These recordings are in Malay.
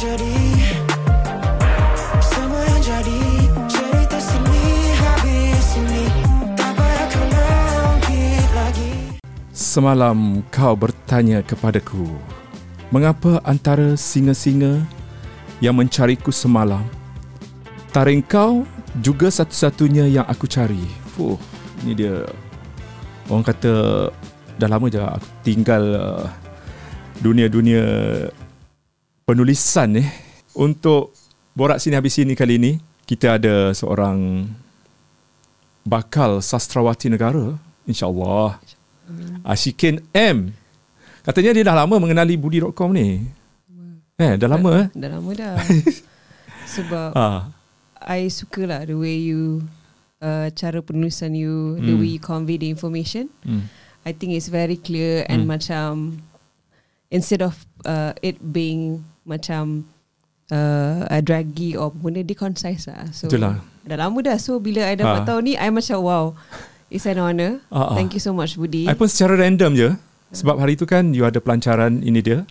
jadi Semua yang jadi Cerita sini habis ini Tak payah kau lagi Semalam kau bertanya kepadaku, mengapa antara singa-singa yang mencariku semalam, taring kau juga satu-satunya yang aku cari. Fuh, ini dia. Orang kata dah lama je aku tinggal uh, dunia-dunia penulisan eh. Untuk borak sini habis sini kali ini, kita ada seorang bakal sastrawati negara, insya-Allah. Ashikin M. Katanya dia dah lama mengenali budi.com ni. Eh, dah lama eh? Dah lama dah. Sebab Ah, I suka lah the way you uh, cara penulisan you, the Hmm. way you convey the information. hmm. I think it's very clear and Hmm. macam instead of uh, it being macam uh, a draggy or benda dia concise lah. So Betul lah. dah lama dah. So bila I dapat Ha. tahu ni, I macam wow. It's an honour. Ah, ah. Thank you so much Budi. I pun secara random je. Sebab hari tu kan you ada pelancaran ini dia.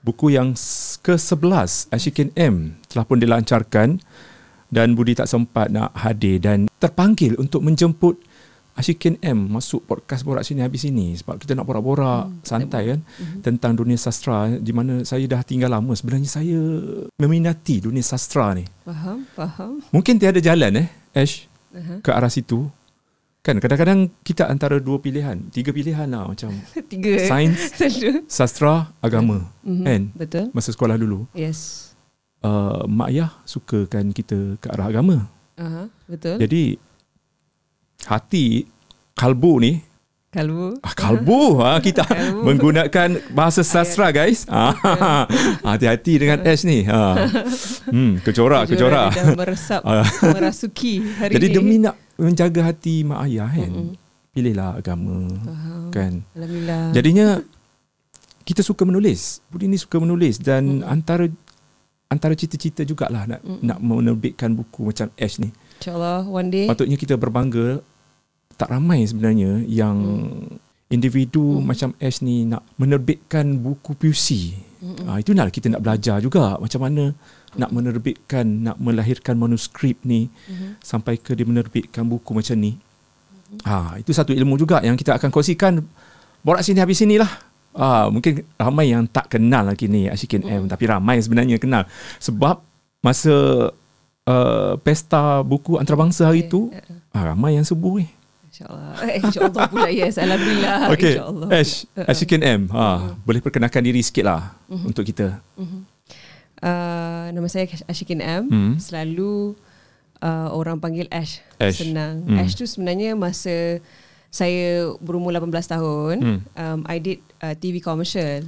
Buku yang s- ke-11 Ashikin M telah pun dilancarkan dan Budi tak sempat nak hadir dan terpanggil untuk menjemput Ashikin M masuk podcast Borak Sini Habis Sini sebab kita nak borak-borak Hmm, santai kan Mhm. tentang dunia sastra di mana saya dah tinggal lama sebenarnya saya meminati dunia sastra ni. Faham, faham. Mungkin tiada jalan eh Ash Uh-huh. ke arah situ. Kan kadang-kadang kita antara dua pilihan, tiga pilihan lah macam Tiga. eh? sains, sastra, agama. Mhm. Kan? Betul. Masa sekolah dulu, Yes. uh, mak ayah sukakan kita ke arah agama. Uh-huh. Betul. Jadi hati kalbu ni Kalbu. Ah, kalbu ha, kita Kalbu. menggunakan bahasa sastra guys. Ah, hati-hati dengan S ni. Ha. Hmm, kecorak, kecorak. Meresap, merasuki hari Jadi ni. demi nak menjaga hati mak ayah kan. Mm-mm. Pilihlah agama Faham. kan. Alhamdulillah. Jadinya kita suka menulis. Budi ni suka menulis dan Mm. antara antara cita-cita jugalah nak Mm-mm. nak menerbitkan buku macam Ash ni. InsyaAllah one day. Patutnya kita berbangga tak ramai sebenarnya yang individu Mm. macam Ash ni nak menerbitkan buku puisi. Mm-mm. Ah itu nak kita nak belajar juga macam mana nak menerbitkan, nak melahirkan manuskrip ni Mhm. sampai ke dia menerbitkan buku macam ni. Ah itu satu ilmu juga yang kita akan kongsikan borak sini habis sini lah. Ah mungkin ramai yang tak kenal lagi ni Ashikin M tapi ramai sebenarnya kenal sebab masa uh, pesta buku antarabangsa hari Okay. tu ah, ramai yang subuh ni. InsyaAllah. Eh, InsyaAllah pula yes. Alhamdulillah. Okey, InsyaAllah. Ash, Ashikin M. Ha, boleh perkenalkan diri sikit lah Mhm. untuk kita. Uh, nama saya Ashikin M. Hmm. Selalu uh, orang panggil Ash. Ash. Senang. Hmm. Ash tu sebenarnya masa saya berumur 18 tahun, Hmm. um, I did uh, TV commercial.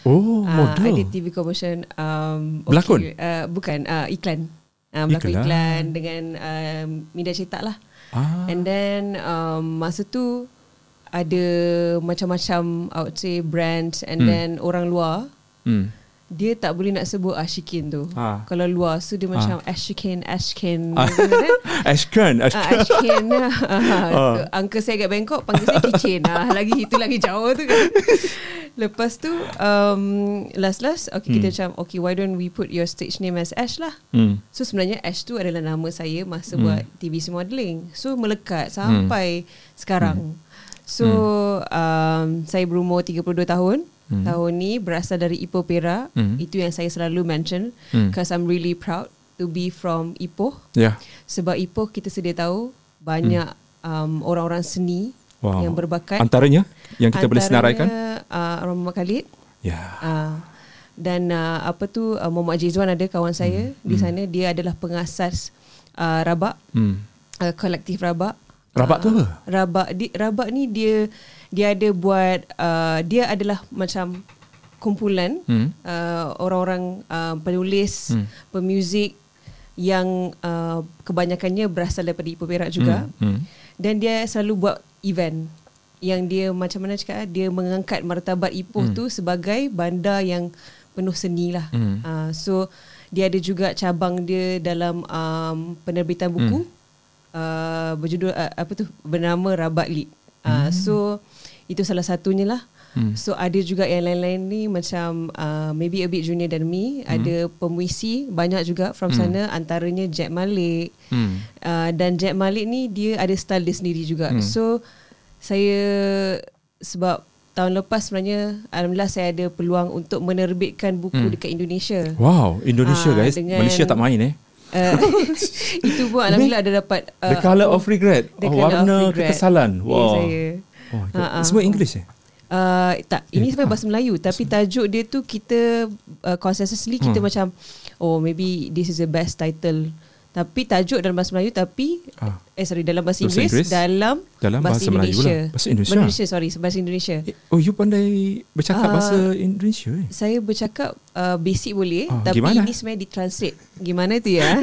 Oh, Ah, I model. did TV commercial. Um, Berlakon? uh, bukan, uh, iklan. Uh, berlakon Iklan. iklan dengan um, media cetak lah. Ah. And then um, masa tu ada macam-macam I would say brands and Hmm. then orang luar Hmm. dia tak boleh nak sebut Ashikin tu. Ah. Kalau luar so dia macam Ashikin, Ashkin. Ah. Ah, Ashkan. Ashkin. Ah. Ah. Uncle saya agak Bangkok panggil saya Kitchen. Ah, lagi itu lagi jauh tu kan. Lepas tu um, last-last okay, kita Hmm. macam okay why don't we put your stage name as Ash lah. Hmm. So sebenarnya Ash tu adalah nama saya masa Hmm. buat TVC modelling. So melekat sampai sekarang. Hmm. So um, saya berumur 32 tahun. Hmm. Tahun ni berasal dari Ipoh Perak. Hmm. Itu yang saya selalu mention Hmm. because I'm really proud to be from Ipoh. Ya. Sebab Ipoh kita sedia tahu banyak um, orang-orang seni Wow. yang berbakat. Antaranya yang kita boleh senaraikan? uh, Muhammad Khalid Ya. uh, dan uh, apa tu uh, Muhammad Jizwan ada kawan saya di Hmm. sana dia adalah pengasas uh, Rabak Hmm. uh, kolektif Rabak. Rabak tu apa? Rabak di, Rabak ni dia dia ada buat uh, dia adalah macam kumpulan Hmm. uh, orang-orang uh, penulis, Hmm. pemuzik yang uh, kebanyakannya berasal daripada Ipoh Perak juga. Hmm. Hmm. Dan dia selalu buat event yang dia macam mana cakap dia mengangkat martabat Ipoh Hmm. tu sebagai bandar yang penuh seni lah. Hmm. Uh, so dia ada juga cabang dia dalam um, penerbitan buku uh, berjudul uh, apa tu bernama Rabat Lit. Uh, Hmm. So itu salah satunya lah. Hmm. So ada juga yang lain-lain ni macam uh, maybe a bit junior than me. Hmm. Ada pemuisi banyak juga from Hmm. sana antaranya Jack Malik. Hmm. Uh, dan Jack Malik ni dia ada style dia sendiri juga. Hmm. So saya sebab tahun lepas sebenarnya alhamdulillah saya ada peluang untuk menerbitkan buku Hmm. dekat Indonesia. Wow, Indonesia Ah, guys. Malaysia tak main eh. Uh, itu pun alhamdulillah ada dapat uh, The colour of regret. The Oh, Colour of warna Regret. kekesalan. Wow. saya. Oh, ha. Semua English eh? Uh, tak, ini Eh, sebenarnya tak. bahasa Melayu tapi tajuk dia tu kita uh, consensusly kita Hmm. macam oh maybe this is the best title. Tapi tajuk dalam bahasa Melayu tapi Ah. eh sorry dalam bahasa Bahasa Inggeris, Inggeris, dalam, dalam bahasa Melayu Indonesia. lah. Bahasa Indonesia? Bahasa Indonesia sorry, bahasa Indonesia. Eh, Oh, you pandai bercakap Ah. bahasa Indonesia eh? Saya bercakap uh, basic boleh Ah, tapi gimana? ini sebenarnya ditranslate. Gimana tu ya?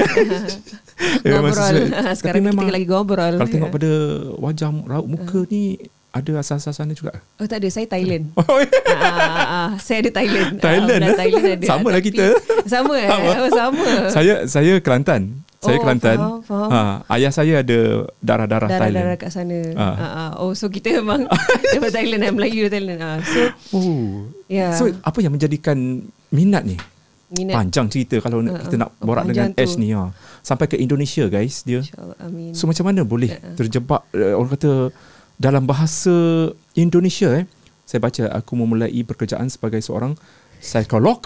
Eh, ngobrol. Sekarang Tapi kita memang lagi ngobrol. Kalau tengok Ya. pada wajah raut muka ni ada asas-asas sana juga. Oh tak ada, saya Thailand. Oh, ah, ah, ah, saya ada Thailand. Thailand, Ah, eh? Thailand ada. Sama lah kita. Sama eh? Sama. Oh, sama. saya saya Kelantan. Saya Oh, Kelantan. faham, faham. Ha, ayah saya ada darah-darah Thailand. Darah-darah kat sana. Ah. Ah. Ah, Oh, so kita memang daripada Thailand dan Melayu dari Thailand. Ah. So, Oh. ya. So apa yang menjadikan minat ni? minat. Panjang cerita kalau Ah, kita nak borak dengan Panjang Ash tu. ni ha. Sampai ke Indonesia guys dia. InsyaAllah, amin. So macam mana boleh terjebak uh, orang kata dalam bahasa Indonesia eh. Saya baca aku memulai pekerjaan sebagai seorang psikolog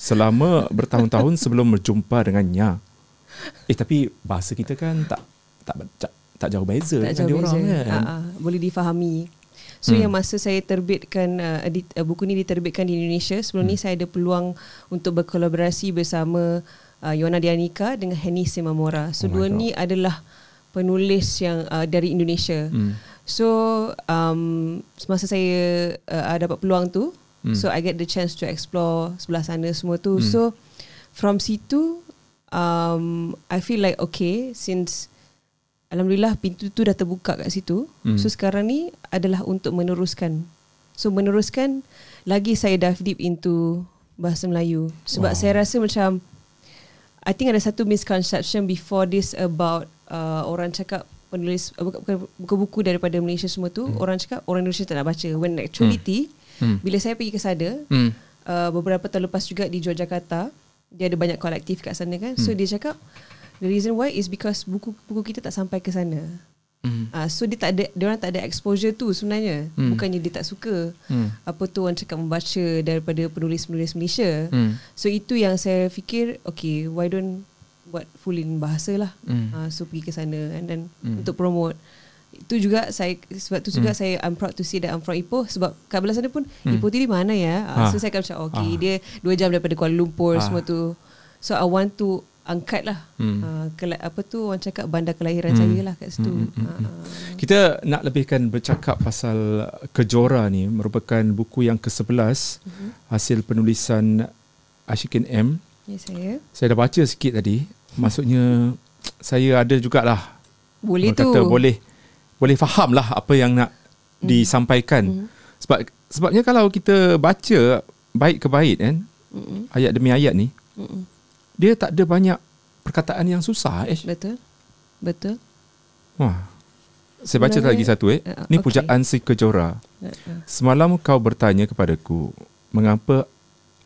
selama bertahun-tahun sebelum berjumpa dengannya. Eh tapi bahasa kita kan tak tak tak, tak jauh beza tak dengan jauh dia beza. orang kan. Ah, boleh difahami. So Hmm. yang masa saya terbitkan uh, edit, uh, buku ni diterbitkan di Indonesia, sebelum Hmm. ni saya ada peluang untuk berkolaborasi bersama uh, Yona Dianika dengan Henny Simamora. So Oh dua God. ni adalah penulis yang uh, dari Indonesia. Hmm. So um, semasa saya uh, dapat peluang tu, Hmm. so I get the chance to explore sebelah sana semua tu. Hmm. So from situ um, I feel like okay since Alhamdulillah pintu tu dah terbuka kat situ. Hmm. So sekarang ni adalah untuk meneruskan. So meneruskan lagi saya dive deep into bahasa Melayu sebab Wow. saya rasa macam I think ada satu misconception before this about uh, orang cakap penulis uh, bukan, bukan, bukan buku daripada Malaysia semua tu Hmm. orang cakap orang Indonesia tak nak baca when actuality Hmm. bila saya pergi ke sana Hmm. uh, beberapa tahun lepas juga di Yogyakarta dia ada banyak kolektif kat sana kan so Hmm. dia cakap the reason why is because buku-buku kita tak sampai ke sana Hmm. uh, so dia tak ada dia orang tak ada exposure tu sebenarnya Hmm. bukannya dia tak suka Hmm. apa tu orang cakap membaca daripada penulis-penulis Malaysia Hmm. so itu yang saya fikir okay why don't buat full in bahasa lah Hmm. uh, so pergi ke sana and then Hmm. untuk promote itu juga saya sebab tu juga Hmm. saya I'm proud to see that I'm from Ipoh sebab kat belah sana pun Hmm. Ipoh tu di mana ya uh, Ah. so saya akan macam okay Ah. dia dua jam daripada Kuala Lumpur Ah. semua tu so I want to angkat lah Hmm. uh, kela- apa tu orang cakap bandar kelahiran Hmm. saya lah kat situ Hmm, hmm, hmm, Ah, Kita nak lebihkan bercakap pasal Kejora ni merupakan buku yang ke-11 Mhm. hasil penulisan Ashikin M. ya saya Saya dah baca sikit tadi. Maksudnya saya ada jugalah boleh tu kata boleh boleh faham lah apa yang nak Hmm. disampaikan. Mhm. Sebab sebabnya kalau kita baca baik ke baik kan Mm-mm. ayat demi ayat ni Mm-mm. dia tak ada banyak perkataan yang susah eh. betul betul Wah. Saya baca Sebenarnya- lagi satu eh. Uh, Ni okay. pujaan si Kejora. Uh, uh. Semalam kau bertanya kepadaku, mengapa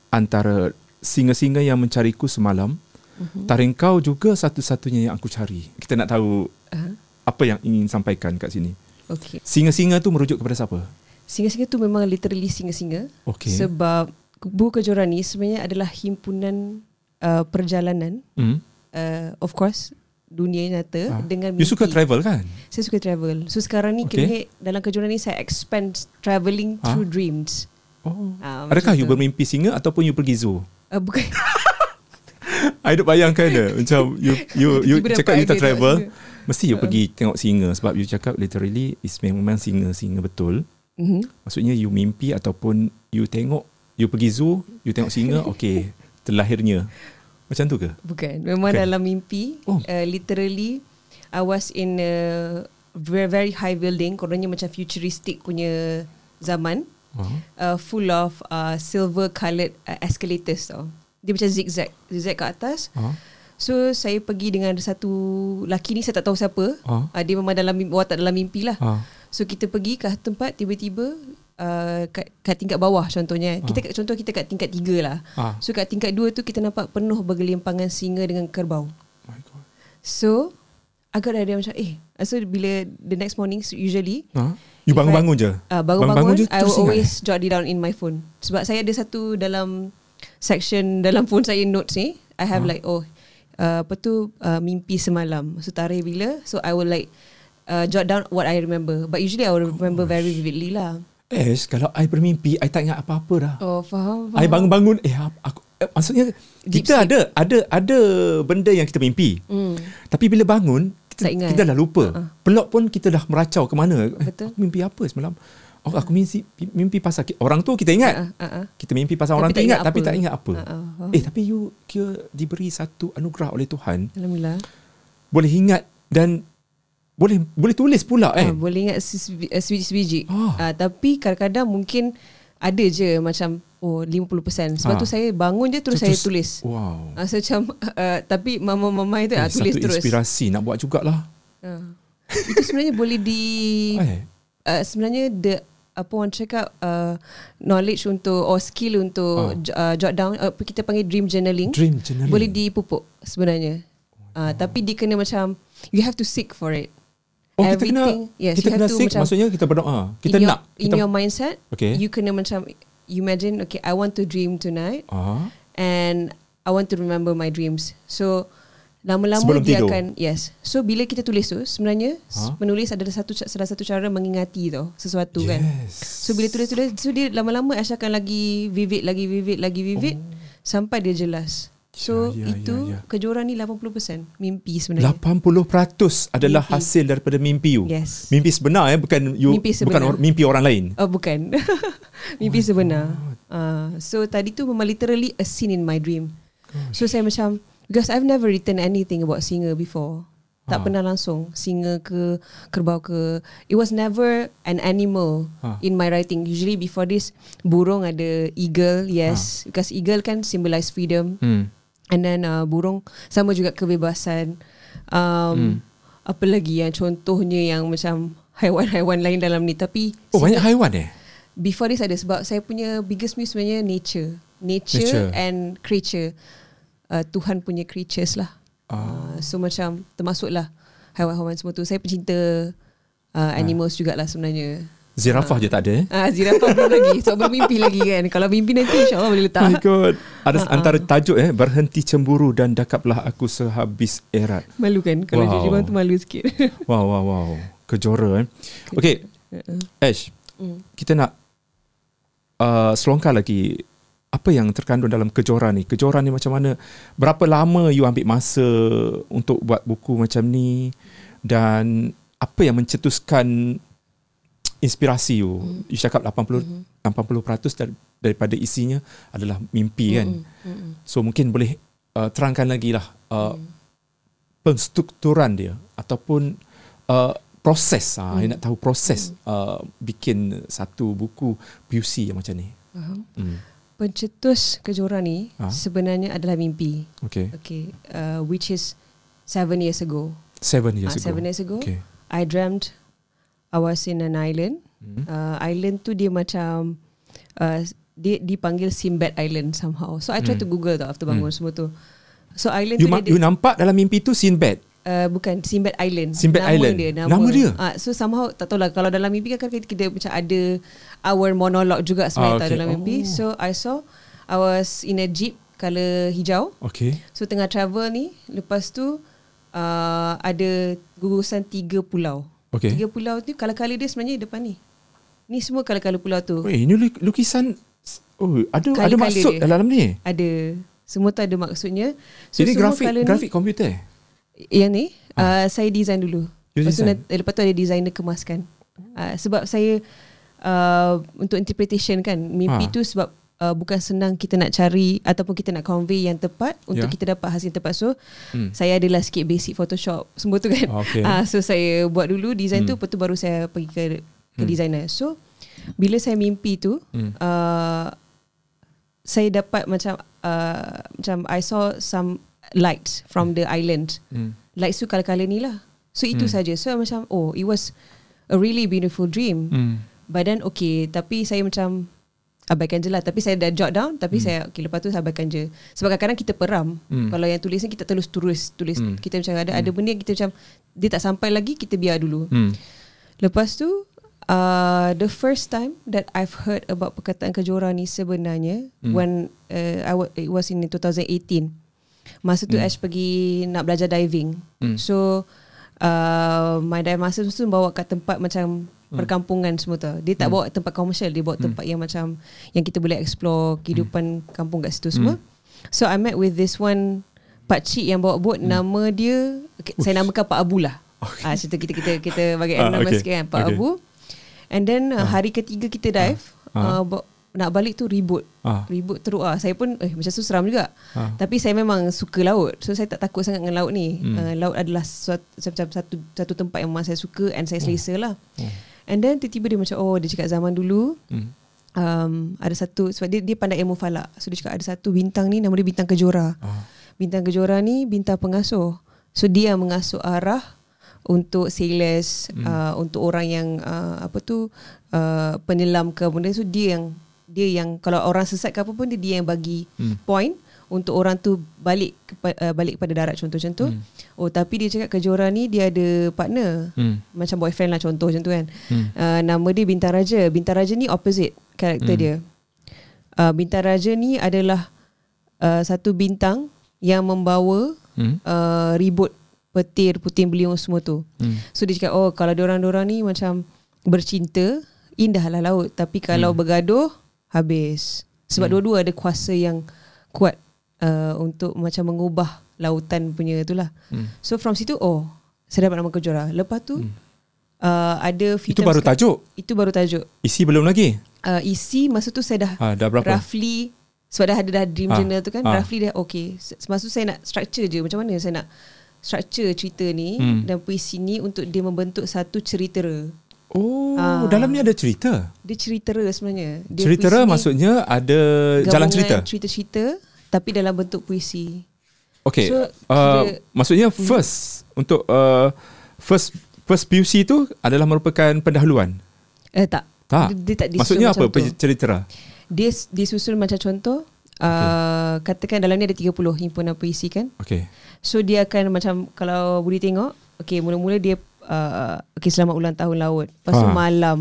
antara singa-singa yang mencariku semalam, Mhm. taring kau juga satu-satunya yang aku cari. Kita nak tahu Uh, apa yang ingin sampaikan kat sini. okay Singa-singa tu merujuk kepada siapa? Singa-singa tu memang literally singa-singa Okey. Sebab buku kejuaraan ni sebenarnya adalah himpunan uh, perjalanan Hmm. uh, Of course dunia nyata Ah. dengan You suka travel kan? Saya suka travel So sekarang ni Okay. okay. dalam kejuaraan ni saya expand travelling Ah. through dreams Oh. Ah, Adakah you bermimpi singa ataupun you pergi zoo? uh, Bukan I duk bayangkan dia macam you you you cakap you tak tak travel singa. mesti you pergi tengok singa sebab you cakap literally is memang singa-singa betul. mm-hmm. Maksudnya you mimpi ataupun you tengok you pergi zoo, you tengok singa, okey, terlahirnya. Macam tu ke? Bukan Memang Bukan. dalam mimpi Oh. uh, Literally I was in a very, very high building Kononnya macam futuristic punya zaman Oh. uh, full of uh, silver coloured uh, escalators tau. Dia macam zigzag, zigzag ke atas. Oh. So saya pergi dengan satu laki ni saya tak tahu siapa. Oh. Uh, dia memang dalam mimpi, watak dalam mimpi lah. Ah. So kita pergi ke tempat tiba-tiba uh, kat, kat tingkat bawah contohnya. Kita kat, contoh kita kat tingkat tiga lah. Ah. So kat tingkat dua tu kita nampak penuh bergelimpangan singa dengan kerbau. God. So agak dah ada macam eh so bila the next morning usually Ha? You bangun-bangun je? uh, bangun-bangun je I will always jot it down in my phone sebab saya ada satu dalam section dalam phone saya notes ni I have Ah. like oh uh, apa tu uh, mimpi semalam so tarikh bila so I will like uh, jot down what I remember but usually I will remember very vividly lah Eh, kalau I bermimpi, I tak ingat apa-apa dah. oh faham, faham. I bangun-bangun, eh aku eh, maksudnya Deep kita sleep. ada ada ada benda yang kita mimpi. hmm. Tapi bila bangun, kita, kita dah lupa. Uh-uh. Pelok pun kita dah meracau ke mana. Eh, Betul. aku mimpi apa semalam? Oh, aku mimpi mimpi pasal orang tu kita ingat. uh, uh, uh. Kita mimpi pasal Tapi orang tu ingat, ingat tapi apa. tak ingat apa. Uh, uh, faham. Eh, tapi you kira diberi satu anugerah oleh Tuhan, Alhamdulillah boleh ingat dan boleh boleh tulis pula eh. Ah, boleh ingat sebiji- eh, sebiji-sebiji. Ah. Ah, tapi kadang-kadang mungkin ada je macam oh 50%. Sebab Ah. tu saya bangun je terus Tu- saya tulis. Wow. Ah, so macam uh, tapi mama-mama itu Eh, ah, tulis satu terus. inspirasi nak buat jugalah. Ah. Itu sebenarnya boleh di Eh, uh, sebenarnya the apa orang cakap uh, knowledge untuk or skill untuk uh, jot down uh, kita panggil dream journaling. dream journaling. Boleh dipupuk sebenarnya. Uh, tapi dia kena macam you have to seek for it. Oh, kita kena Everything- yes, kita you have kena to seek macam- maksudnya kita berdoa. Kita in your, nak in kita your mindset Okay. you kena macam you imagine okay I want to dream tonight ah, and I want to remember my dreams so lama-lama Sebelum dia tidur. akan yes so bila kita tulis tu sebenarnya Ha? menulis adalah satu salah satu cara mengingati tau sesuatu kan yes. so bila tulis-tulis so dia lama-lama Aisyah akan lagi vivid lagi vivid lagi vivid sampai dia jelas so Ya, ya, itu ya, ya. kejuaraan ni 80% mimpi sebenarnya 80% adalah Mimpi. hasil daripada mimpi you. Yes. Mimpi sebenar eh bukan you Mimpi bukan or, mimpi orang lain. Oh bukan Mimpi sebenar uh, So tadi tu memang literally A scene in my dream So saya macam Because I've never written anything About singa before Tak Ah. pernah langsung Singa ke Kerbau ke It was never An animal Ah. In my writing Usually before this Burung ada Eagle Yes Because eagle kan Symbolize freedom Hmm. And then uh, burung Sama juga kebebasan um, Apa lagi yang Contohnya yang macam Haiwan-haiwan lain dalam ni Tapi Oh banyak haiwan eh? Before this ada sebab saya punya biggest muse sebenarnya nature. Nature, Nature. and creature. Uh, Tuhan punya creatures lah. Ah. Uh, so macam termasuklah haiwan-haiwan semua tu. Saya pencinta uh, animals jugalah sebenarnya. Zirafah je tak ada eh? Ah, zirafah belum lagi. So bermimpi lagi kan. Kalau mimpi nanti insyaAllah boleh Oh letak. my god. Ada Ah, antara tajuk eh berhenti cemburu dan dakaplah aku sehabis erat. Malu kan kalau Wow. jadi tu malu sikit. Wow wow wow. Kejora eh. Okay, Uh-uh. Ash, Mm. kita nak uh, selongkar lagi apa yang terkandung dalam kejora ni. Kejora ni macam mana? Berapa lama you ambil masa untuk buat buku macam ni dan apa yang mencetuskan inspirasi you? Mm. You cakap 80 Mm-hmm. 80% dar- daripada isinya adalah mimpi kan. Mm-mm, mm-mm. So mungkin boleh uh, terangkan lagi lah uh, Mm. penstrukturan dia ataupun uh, proses Hmm. mm. nak tahu proses uh, bikin satu buku puisi yang macam ni. Faham? Hmm. Pencetus kejora ni Ah. sebenarnya adalah mimpi. Okay. Okay. Uh, which is seven years ago. Seven years Ah, ago. seven years ago. Okay. I dreamt I was in an island. Hmm. Uh, island tu dia macam uh, dia dipanggil Simbad Island somehow. So I tried Hmm. to Google tau after bangun Hmm. semua tu. So island You, tu ma- dia, you nampak dalam mimpi tu Sinbad. Uh, bukan Simbad Island. Simbad nama Island. Dia, nama, Nama dia? Uh, so somehow tak tahu lah kalau dalam mimpi kan kita, kita macam ada our monologue juga sebenarnya Ah, okay. dalam mimpi. Oh. So I saw I was in a jeep color hijau. Okay. So tengah travel ni lepas tu uh, ada gugusan tiga pulau. Okay. Tiga pulau tu kala-kala dia sebenarnya depan ni. Ni semua kala-kala pulau tu. Weh, ini lu- lukisan oh ada ada Kali-kali maksud dia. dalam ni. Ada semua tu ada maksudnya. Jadi semua grafik grafik komputer. Ni, yang ni uh, saya design dulu. You lepas tu design? nanti- lepas tu ada designer kemaskan. Uh, sebab saya uh, untuk interpretation kan mimpi Ha. tu sebab uh, bukan senang kita nak cari ataupun kita nak convey yang tepat untuk Ya. kita dapat hasil tepat. So Hmm. saya adalah sikit basic Photoshop semua tu kan. Okay. Ah, so saya buat dulu design tu Hmm. lepas tu baru saya pergi ke ke Hmm. designer. So bila saya mimpi tu Hmm. uh, saya dapat macam uh, macam I saw some lights from the island. Hmm. Lights tu kala-kala ni lah. So itu Hmm. saja. So macam oh it was a really beautiful dream. Hmm. But then okay Tapi saya macam Abaikan je lah Tapi saya dah jot down Tapi saya okay, Lepas tu saya abaikan je Sebab kadang-kadang kita peram Hmm. Kalau yang tulis ni Kita terus tulis tulis Hmm. Kita macam ada Ada benda yang kita macam Dia tak sampai lagi Kita biar dulu Hmm. Lepas tu uh, The first time That I've heard About perkataan kejora ni Sebenarnya Hmm. When uh, I wa- It was in 2018 Masa tu Ash pergi Nak belajar diving. Hmm. So uh, My dive master tu Bawa kat tempat macam Perkampungan semua tu Dia tak bawa tempat komersial Dia bawa tempat yang macam Yang kita boleh explore Kehidupan kampung kat situ semua. So I met with this one Pakcik yang bawa bot Nama dia okay, Saya namakan Pak Abu lah. Okay. ah, Cerita kita kita kita bagi Ah, nama okay. sikit kan Pak Okay. Abu. And then uh, hari ketiga kita dive Ah. uh, bawa- nak balik tu ribut Ah. Ribut teruk ah. Saya pun eh, macam tu seram juga Ah. Tapi saya memang suka laut So saya tak takut sangat dengan laut ni Hmm. uh, Laut adalah suatu, macam satu satu tempat yang memang saya suka And saya selesa lah Oh. And then tiba-tiba dia macam Oh dia cakap zaman dulu Hmm. um, Ada satu Sebab dia, dia pandai ilmu falak So dia cakap ada satu bintang ni Nama dia bintang kejora Ah. Bintang kejora ni bintang pengasuh. So dia mengasuh arah untuk sailors, hmm. uh, untuk orang yang uh, apa tu uh, penyelam ke benda so dia yang dia yang kalau orang sesat ke apa pun dia, dia yang bagi Hmm. point untuk orang tu balik kepa, uh, balik kepada darat contoh macam tu. Hmm. Oh tapi dia cakap kejora ni dia ada partner. Hmm. Macam boyfriend lah contoh macam tu kan. Hmm. Uh, nama dia Bintang Raja. Bintang Raja ni opposite karakter Hmm. dia. Uh, Bintang Raja ni adalah uh, satu bintang yang membawa Hmm. uh, ribut petir, puting beliung semua tu. Hmm. So dia cakap oh kalau diorang-diorang ni macam bercinta, indahlah laut. Tapi kalau hmm. bergaduh, habis. Sebab hmm. dua-dua ada kuasa yang kuat uh, untuk macam mengubah lautan punya tu lah. Hmm. So from situ, oh saya dapat nama kejora. Lepas tu Hmm. uh, ada Itu baru tajuk. Itu baru tajuk. Isi belum lagi. Uh, isi masa tu saya dah Ah, dah berapa? roughly sebab dah ada dah dream Ah, journal tu kan ah. roughly dah okay Se- maksud saya nak structure je macam mana saya nak structure cerita ni Hmm. dan puisi ni untuk dia membentuk satu cerita Oh, Ah. dalam ni ada cerita. dia cerita sebenarnya dia Cerita puisi maksudnya ada jalan cerita. cerita-cerita tapi dalam bentuk puisi Okay. So, uh, kira- maksudnya first untuk uh, first first PUC tu adalah merupakan pendahuluan. eh tak Tak. dia, dia tak Maksudnya apa cerita? dia disusun macam contoh uh, katakan dalam ni ada 30 himpunan puisi kan Okay. So dia akan macam kalau Budi tengok, okay mula-mula dia uh, okay selamat ulang tahun laut. Lepas tu Ha. malam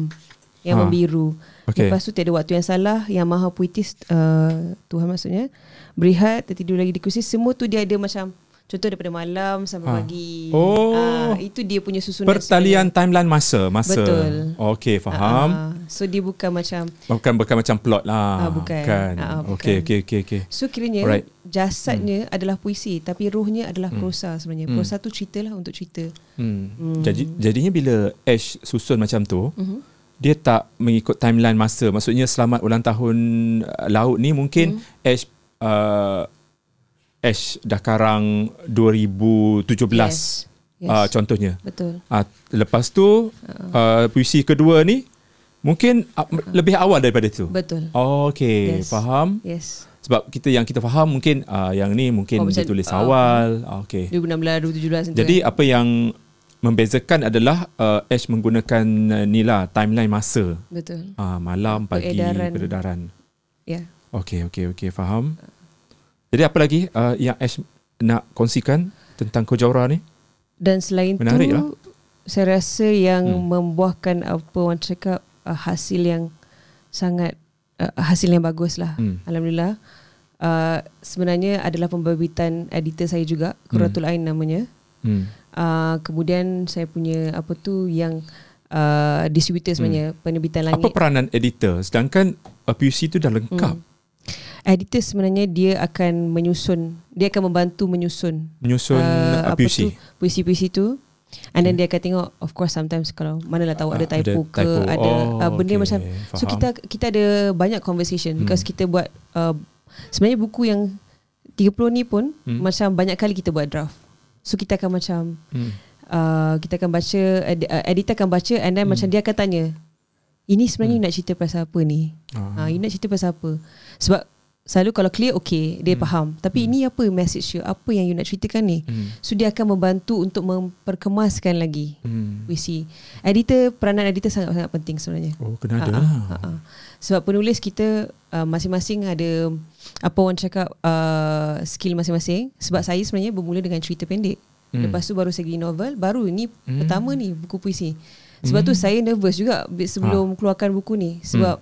yang Ha. membiru. Okay. Lepas tu tiada waktu yang salah, yang maha puitis uh, Tuhan maksudnya. Berehat, tertidur lagi di kursi. Semua tu dia ada macam contoh daripada malam sampai Ha. pagi. Oh. Ah, itu dia punya susunan. Pertalian timeline masa, masa. Betul. Okay, sebenarnya. faham. Ah, ah. so dia bukan macam Bukan bukan macam plot lah. Ah, bukan. Kan. Ah, ah, bukan. Okay, okay, okay. So kiranya Alright. jasadnya adalah puisi tapi rohnya adalah Hmm. prosa sebenarnya. Hmm. Prosa tu cerita lah untuk cerita. Hmm. Hmm. Jadi jadinya bila Ash susun macam tu, Mhm. dia tak mengikut timeline masa. Maksudnya selamat ulang tahun uh, laut ni mungkin Hmm. Ash uh, Ash dah karang 2017 Yes. Yes. uh, contohnya. Betul. Uh, lepas tu uh, puisi kedua ni mungkin uh, lebih awal daripada tu. Betul. Oh, okay, Yes. faham. Yes. Sebab kita yang kita faham mungkin uh, yang ni mungkin Oh, ditulis uh, awal. Ah, okay. 2016 2017 macam Jadi tu. apa yang membezakan adalah uh, Ash menggunakan uh, ni lah timeline masa. kan? Betul. Ah malam pagi Peredaran. peredaran. Ya. Yeah. Okey okey okey faham. Jadi apa lagi uh, yang Ash nak kongsikan tentang Kojora ni? Dan selain Menarik tu lah. saya rasa yang Hmm. hmm. membuahkan apa orang cakap uh, hasil yang sangat uh, hasil yang bagus lah. Hmm. Alhamdulillah. Uh, sebenarnya adalah pembabitan editor saya juga, Quratul Ain namanya. Hmm. Uh, kemudian saya punya apa tu yang uh, distributor sebenarnya penerbitan Apa langit. peranan editor? Sedangkan uh, PUC tu dah lengkap. Hmm. Editor sebenarnya dia akan menyusun, dia akan membantu menyusun Menyusun uh, uh, apa PUC. tu puisi-puisi tu. And then dia akan tengok of course sometimes kalau manalah tahu ada Ah, ada typo ke typo. ada Oh, uh, benda okay. macam so Faham. kita kita ada banyak conversation Hmm. because kita buat uh, sebenarnya buku yang 30 ni pun Hmm. macam banyak kali kita buat draft. So kita akan macam Hmm. uh, kita akan baca ed- uh, editor akan baca and then Hmm. macam dia akan tanya ini sebenarnya you nak cerita pasal apa ni? Ah. Ha, you nak cerita pasal apa? Sebab selalu kalau clear okay dia faham. Tapi ini apa message you? Apa yang you nak ceritakan ni? Hmm. So dia akan membantu untuk memperkemaskan lagi Hmm. puisi. Editor peranan editor sangat-sangat penting sebenarnya. Oh, kena ada Ah, lah. ah, ah, ah. Sebab penulis kita uh, masing-masing ada apa orang cakap uh, skill masing-masing. Sebab saya sebenarnya bermula dengan cerita pendek. Hmm. Lepas tu baru segi novel, baru ni Hmm. pertama ni buku puisi. Sebab tu Hmm. saya nervous juga sebelum keluarkan buku ni sebab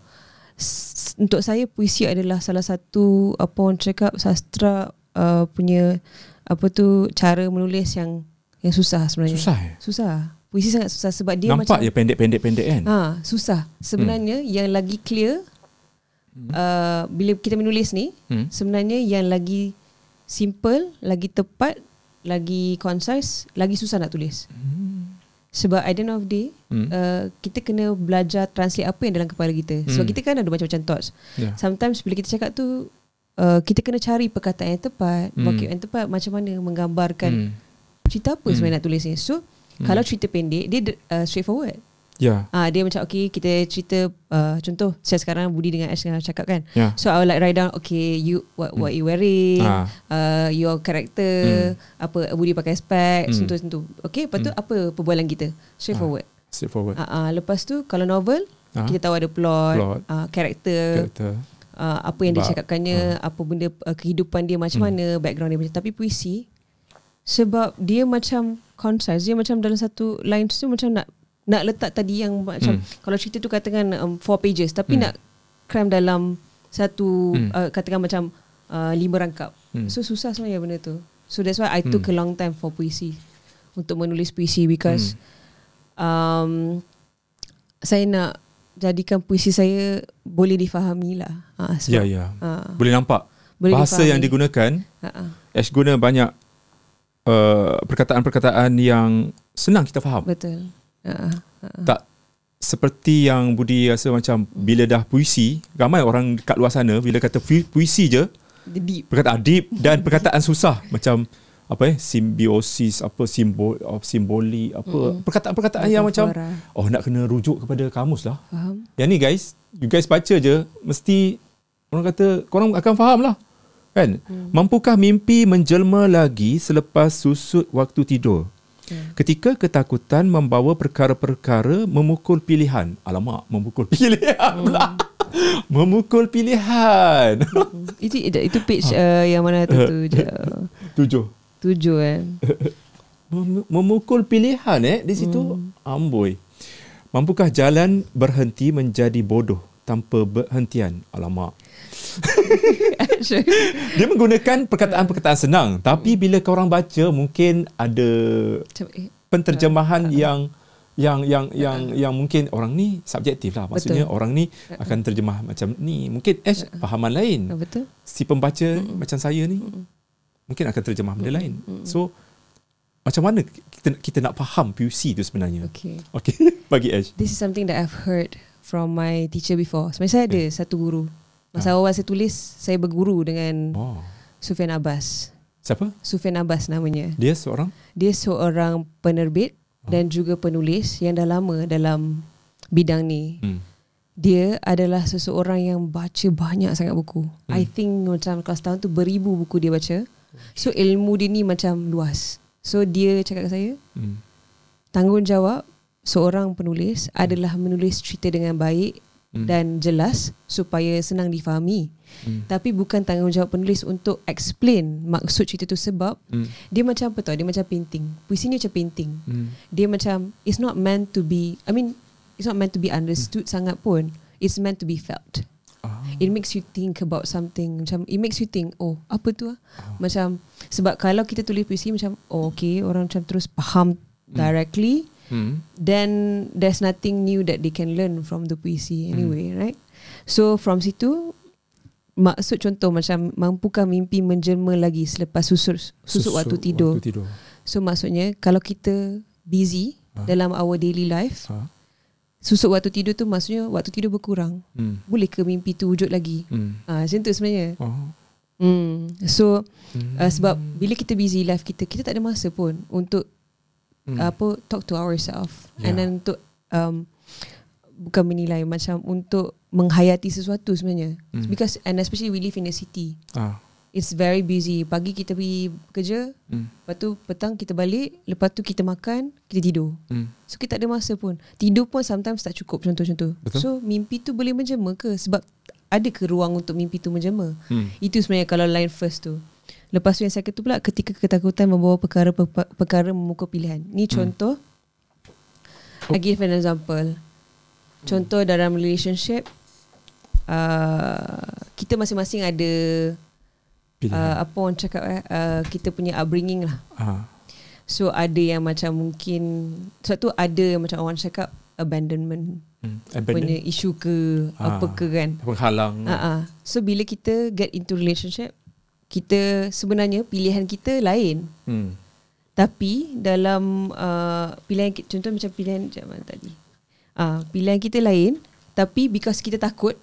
s- untuk saya puisi adalah salah satu apa orang cakap sastra uh, punya apa tu cara menulis yang yang susah sebenarnya. Susah eh? Susah. Puisi sangat susah sebab dia Nampak macam je pendek-pendek-pendek kan? Ha, susah. Sebenarnya hmm. yang lagi clear uh, bila kita menulis ni, Hmm. sebenarnya yang lagi simple, lagi tepat, lagi concise, lagi susah nak tulis. Sebab at the end of the day, Hmm. uh, kita kena belajar translate apa yang dalam kepala kita. Sebab Hmm. kita kan ada macam-macam thoughts. Ya. Sometimes bila kita cakap tu, uh, kita kena cari perkataan yang tepat, Hmm. vocab yang tepat, macam mana menggambarkan Hmm. cerita apa sebenarnya nak tulis ni. So, Hmm. kalau cerita pendek, dia uh, straightforward. Ya. Ah dia macam okay kita cerita uh, contoh saya sekarang Budi dengan Ash tengah cakap kan. Ya. So I will like write down okay you what what you wearing, Ah. uh, your character, apa Budi pakai spek, Hmm. sentuh-sentuh. Okay, lepas tu apa perbualan kita? Straightforward. Straightforward. Ah uh, lepas tu kalau novel Ah. kita tahu ada plot, Plot. uh, character, Karakter. uh, apa yang dia Bab. cakapkannya, apa benda uh, kehidupan dia macam Hmm. mana, background dia macam. Tapi puisi sebab dia macam concise, dia macam dalam satu line tu macam nak nak letak tadi yang macam Hmm. kalau cerita tu katakan um, four pages tapi Hmm. nak cram dalam satu Hmm. uh, katakan macam uh, lima rangkap. Hmm. So susah sebenarnya benda tu. So that's why I took a long time for puisi untuk menulis puisi because um, saya nak jadikan puisi saya boleh difahami lah. Uh, Ya, ya. uh, Boleh nampak. Boleh Bahasa difahami. yang digunakan, uh, Ash guna banyak uh, perkataan-perkataan yang senang kita faham. betul. Uh, uh, Tak seperti yang Budi rasa macam bila dah puisi, ramai orang kat luar sana bila kata pu- puisi je, deep. perkataan deep dan perkataan susah macam apa eh simbiosis apa simbol simboli apa Mm-mm. perkataan-perkataan yang macam oh nak kena rujuk kepada kamus lah. Faham? Yang ni guys, you guys baca je mesti orang kata korang akan faham lah. Kan? Hmm. Mampukah mimpi menjelma lagi selepas susut waktu tidur? Hmm. Ketika ketakutan membawa perkara-perkara memukul pilihan. Alamak, memukul pilihan pula. memukul pilihan. Hmm. Itu itu, page uh, yang mana tu tu je. Tujuh. Tujuh. Mem- memukul pilihan eh di situ hmm. amboi. Mampukah jalan berhenti menjadi bodoh tanpa berhentian? Alamak. Dia menggunakan perkataan-perkataan senang. Tapi bila korang baca mungkin ada eh, penterjemahan yang yang yang yang yang mungkin orang ni subjektif lah. Maksudnya Betul. orang ni akan terjemah macam ni. Mungkin Ash fahaman lain. Ah, betul? si pembaca macam saya ni mungkin akan terjemah benda lain. So macam mana kita kita nak faham puisi tu sebenarnya? Okay. okey bagi Ash. This is something that I've heard from my teacher before. Sebenarnya saya ada satu guru. Masa awal saya tulis, saya berguru dengan oh Sufian Abbas. siapa Sufian Abbas namanya. dia seorang Dia seorang penerbit dan juga penulis yang dah lama dalam bidang ni. hmm. Dia adalah seseorang yang baca banyak sangat buku. I think macam kalau setahun tu beribu buku dia baca. So ilmu dia ni macam luas. So dia cakap ke saya, Hmm. tanggungjawab seorang penulis adalah menulis cerita dengan baik Hmm. dan jelas supaya senang difahami. Hmm. Tapi bukan tanggungjawab penulis untuk explain maksud cerita tu sebab Hmm. dia macam apa tau? Dia macam painting. Puisi ni macam painting. Hmm. Dia macam it's not meant to be I mean it's not meant to be understood sangat pun. It's meant to be felt. Ah. It makes you think about something macam it makes you think oh apa tu ah macam sebab kalau kita tulis puisi macam oh okay orang macam terus faham directly Hmm. then there's nothing new that they can learn from the puisi anyway right so from situ maksud contoh macam mampukah mimpi menjelma lagi selepas susut susut waktu tidur waktu tidur so maksudnya kalau kita busy Ha. dalam our daily life ha. susut waktu tidur tu maksudnya waktu tidur berkurang hmm. boleh ke mimpi tu wujud lagi Hmm. ah macam tu sebenarnya Oh. Hmm. So Hmm. uh, sebab bila kita busy life kita kita tak ada masa pun untuk Hmm. hmm. apa talk to ourselves Yeah. and then untuk um, bukan menilai macam untuk menghayati sesuatu sebenarnya. Hmm. Because and especially we live in a city. Ah. It's very busy. Pagi kita pergi kerja, Hmm. lepas tu petang kita balik, lepas tu kita makan, kita tidur. Hmm. So kita tak ada masa pun. Tidur pun sometimes tak cukup contoh-contoh. Betul. So mimpi tu boleh menjema ke? Sebab ada ke ruang untuk mimpi tu menjema? Hmm. Itu sebenarnya kalau line first tu. Lepas tu yang second tu pula ketika ketakutan membawa perkara perkara memukul pilihan. Ni contoh. I give an example. Contoh dalam relationship uh, kita masing-masing ada Pilihan. uh, apa orang cakap eh uh, kita punya upbringing lah. ah. So ada yang macam mungkin sebab tu ada yang macam orang cakap abandonment Hmm. punya isu ke Ah. apa ke kan. Penghalang. Ha ah. So bila kita get into relationship, kita sebenarnya pilihan kita lain. Hmm. Tapi dalam uh, pilihan contoh macam pilihan macam mana tadi. Uh, pilihan kita lain tapi because kita takut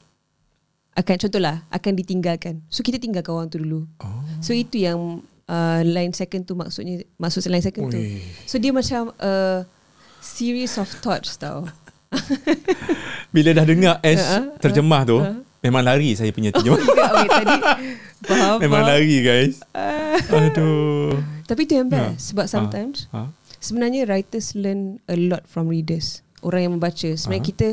akan contohlah akan ditinggalkan. So kita tinggalkan orang tu dulu. Oh. So itu yang uh, line second tu maksudnya maksud line second tu. Ui. So dia macam a series of thoughts tau. Bila dah dengar Ash Ha, ha, terjemah tu, ha. Memang lari saya punya terjemah. okay, tadi faham. memang lari guys. Aduh. Tapi itu yang Ya. best sebab sometimes Ha? sebenarnya writers learn a lot from readers. Orang yang membaca. Sebenarnya Ah. kita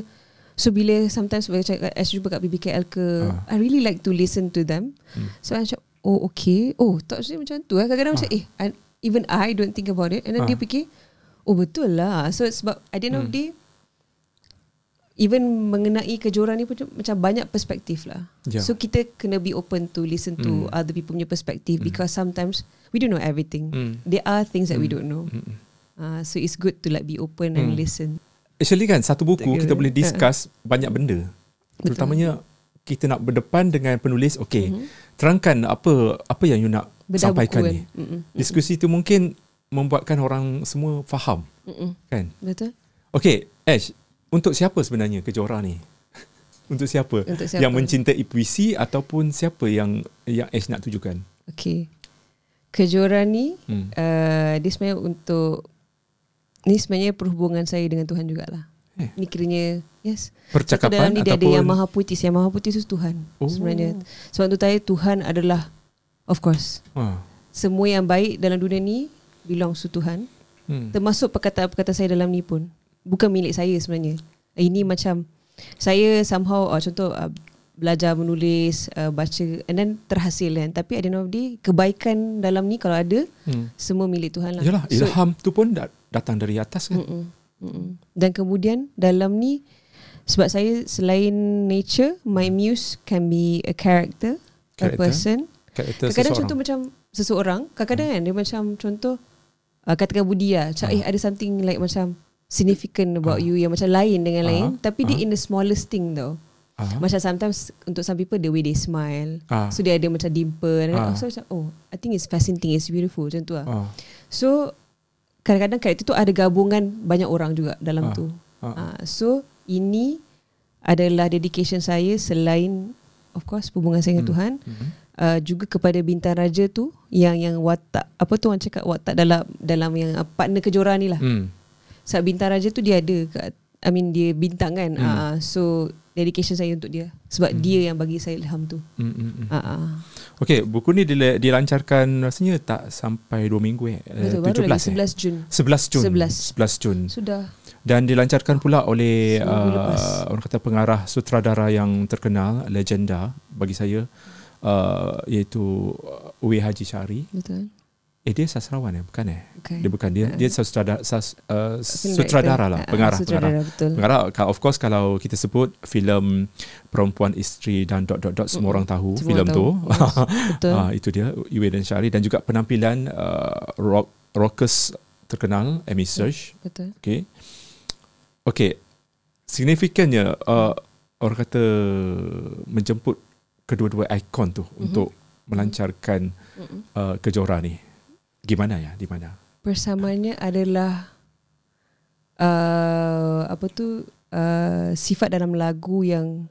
so bila sometimes as jumpa kat BBKL ke Ah. I really like to listen to them. Hmm. So I macam oh okay. Oh tak sih macam tu eh. Kadang-kadang macam eh I, even I don't think about it and then Ah. dia fikir oh betul lah. So sebab at the end of the day even mengenai kejuaraan ni pun macam banyak perspektif lah. Ya. So kita kena be open to listen to Hmm. other people punya perspektif Hmm. because sometimes we don't know everything. Hmm. There are things that we Hmm. don't know. Hmm. Uh, so it's good to like be open and Hmm. listen. Actually kan satu buku kita boleh discuss banyak benda. Betul. Terutamanya kita nak berdepan dengan penulis, okey. Mhm. Terangkan apa apa yang you nak Bedah sampaikan buku ni. kan. Mm-mm. Diskusi tu mungkin membuatkan orang semua faham, Mm-mm. kan? Betul. Okey, Ash, untuk siapa sebenarnya kejora ni? untuk siapa? Untuk siapa? Yang mencintai puisi ataupun siapa yang yang Ash nak tujukan? Okay. Kejuaraan ni Hmm. uh, dia sebenarnya untuk ni sebenarnya perhubungan saya dengan Tuhan jugalah. Eh. Ni kiranya yes. Percakapan dalam ni dia ada ataupun yang maha putih. Yang maha putih itu Tuhan Oh. sebenarnya. Sebab tu saya Tuhan adalah of course Ah. semua yang baik dalam dunia ni belongs to Tuhan. Hmm. Termasuk perkataan-perkataan saya dalam ni pun bukan milik saya sebenarnya. Ini macam saya somehow uh, contoh uh, belajar menulis, uh, baca and then terhasil kan. Tapi at the end of the day kebaikan dalam ni kalau ada Hmm. semua milik Tuhan lah. Yalah, ilham tu pun dat- datang dari atas kan? Mm-mm, mm-mm. Dan kemudian dalam ni sebab saya selain nature, my muse can be a character, a Character, person. Karakter Kadang-kadang seseorang. contoh macam seseorang, kadang-kadang kan dia macam contoh uh, katakan Budi lah, macam Ah. eh ada something like macam significant about Ah. you yang macam lain dengan Ah. lain tapi dia Ah. in the smallest thing tau. Ah. Macam sometimes untuk some people the way they smile. Ah. So dia ada macam dimple and Ah. ah. so macam oh I think it's fascinating, it's beautiful macam tu lah. Ah. So kadang-kadang karakter tu ada gabungan banyak orang juga dalam Ah. tu. Ah. Ah, so ini adalah dedication saya selain of course hubungan saya dengan Hmm. Tuhan Hmm. uh, juga kepada bintang raja tu yang yang watak apa tu orang cakap watak dalam dalam yang uh, partner kejuaraan ni lah. Hmm. Sebab bintang raja tu dia ada kat I mean dia bintang kan. Hmm. Uh, so dedication saya untuk dia sebab Hmm. dia yang bagi saya ilham tu. Hmm. Hmm. hmm. Uh, uh. Okey, buku ni dila- dilancarkan rasanya tak sampai 2 minggu eh. Eh, Betul baru 17 lagi 11 Jun. 11 Jun. 11. 11 Jun. Sudah. Dan dilancarkan pula oleh uh, orang kata pengarah sutradara yang terkenal, legenda bagi saya uh, iaitu uh, Uwe Haji Syari. Betul. Eh dia sastrawan ya, bukan eh? Okay. Dia bukan dia dia sutradara sas, uh, sutradara lah, Ah, pengarah, Sutradara pengarah. betul. Pengarah of course kalau kita sebut filem perempuan isteri dan dot dot dot semua orang tahu Semua filem tu. Yes, betul. Ah itu dia Iwe dan Syari dan juga penampilan uh, rock rockers terkenal Amy Search. Betul. Okay. Okay. Signifikannya uh, orang kata menjemput kedua-dua ikon tu Mhm. untuk melancarkan uh, kejora ni. Gimana ya? Di mana? Persamaannya adalah uh, apa tu uh, sifat dalam lagu yang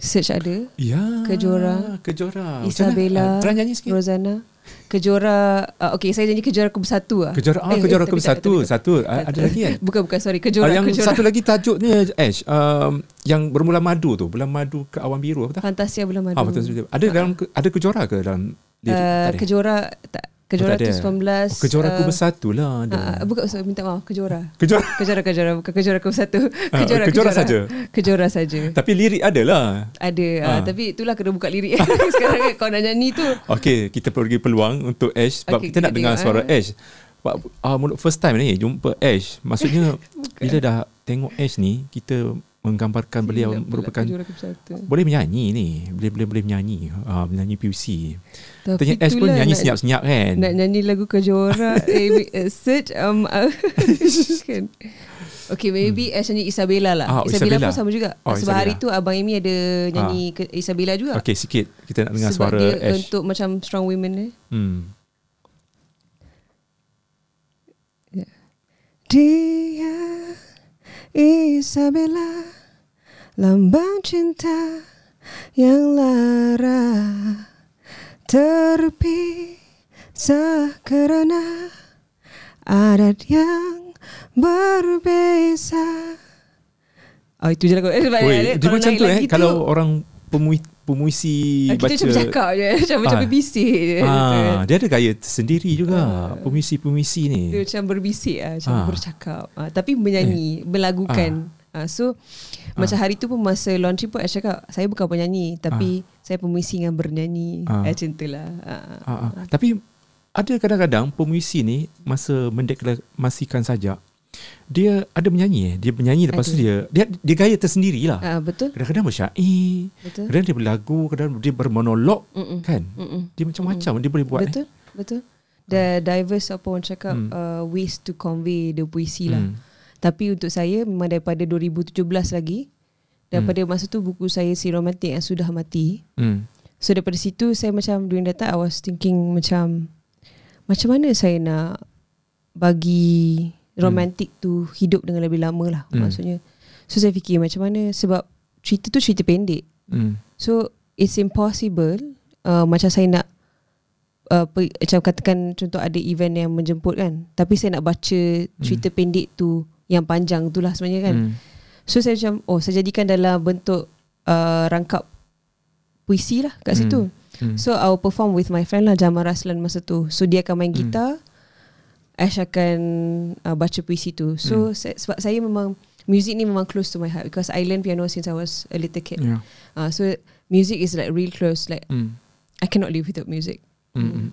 Search ada Ya. Kejora. Kejora. Isabella, mana? Ah, Try nyanyi sikit. Rosanna Kejora uh, Okay saya janji Kejora Ku Bersatu lah Kejora ah, Eh, kejora ke tak, satu, satu. Ada lagi kan? Bukan bukan sorry Kejora yang Kejora satu lagi tajuknya Ash um, yang bermula madu tu, bulan madu ke awan biru apa tak? Fantasia Bulan Madu Ah betul betul. Ada dalam ada kejora ke dalam lirik? uh? Kejora tak Kejora tu ada. 19 Oh, kejora uh, bersatu lah uh, Bukan sorry, minta maaf Kejora Kejora Kejora Kejora Bukan Kejora Ku Bersatu Ah, Kejora kejora saja? Kejora saja tapi lirik ada lah. Ada Ah. uh, Tapi itulah kena buka lirik Sekarang kan kau nak nyanyi tu Okey, kita beri peluang untuk Ash sebab Okey, kita nak kita dengar tengok, suara eh. Ash. Sebab uh, first time ni jumpa Ash. Maksudnya bila dah tengok Ash ni, kita menggambarkan beliau pula merupakan boleh menyanyi ni. Boleh boleh boleh menyanyi. Uh, menyanyi puisi. Tapi Tanya Ash pun nyanyi nak- senyap-senyap kan. Nak nyanyi lagu Kejora eh, uh, Search um, uh, kan. Okay maybe Ash nyanyi Isabella lah Ah, Isabella, Isabella. pun sama juga Oh, Sebab hari tu Abang Amy ada nyanyi ke Isabella juga Okey, sikit kita nak dengar Sebab suara dia Ash. untuk macam strong women ni Hmm. Dia Isabella Lambang cinta yang lara Terpisah kerana adat yang berbeza. Oh itu je lagu eh, sebab Oi, dia, macam tu eh. kalau orang pemui, pemuisi Ah, kita baca macam bercakap je Macam Ah. berbisik je Ah, dia ada gaya tersendiri juga pemuisi-pemuisi ni. Dia macam berbisik lah, Macam Ah. bercakap ah, Tapi menyanyi Melagukan ah. So Macam hari tu pun Masa launching pun Saya cakap Saya bukan penyanyi Tapi Saya pemuisi dengan bernyanyi Ah. ah. Macam tu lah ah. Ah, ah. Tapi ada kadang-kadang pemuisi ni masa mendeklarasikan sajak dia ada menyanyi eh. Dia menyanyi lepas tu dia Ada. dia dia gaya tersendiri lah. ah, Betul Kadang-kadang bersyair, Betul kadang dia berlagu, kadang dia bermonolog Mm-mm. kan. Mm-mm. Dia macam-macam dia boleh buat. Betul Betul The diverse apa orang cakap Hmm. uh, Ways to convey The puisi lah Hmm. Tapi untuk saya Memang daripada 2017 lagi Daripada masa tu Buku saya Si Romantik Yang sudah mati Eh. Hmm. So daripada situ Saya macam During that time I was thinking Macam Macam mana saya nak Bagi Romantik tu Hidup dengan lebih lama lah Hmm. Maksudnya So saya fikir macam mana Sebab Cerita tu cerita pendek Hmm. So It's impossible uh, Macam saya nak uh, pe, Macam katakan Contoh ada event yang menjemput kan Tapi saya nak baca Cerita pendek tu Yang panjang tu lah sebenarnya kan Hmm. So saya macam Oh saya jadikan dalam bentuk uh, Rangkap Puisi lah kat Hmm. situ Hmm. So I will perform with my friend lah Jamal Raslan masa tu So dia akan main Hmm. gitar Ash akan uh, baca puisi tu So Hmm. saya, sebab saya memang Music ni memang close to my heart Because I learn piano since I was a little kid Yeah. uh, So music is like real close Like Hmm. I cannot live without music. Hmm.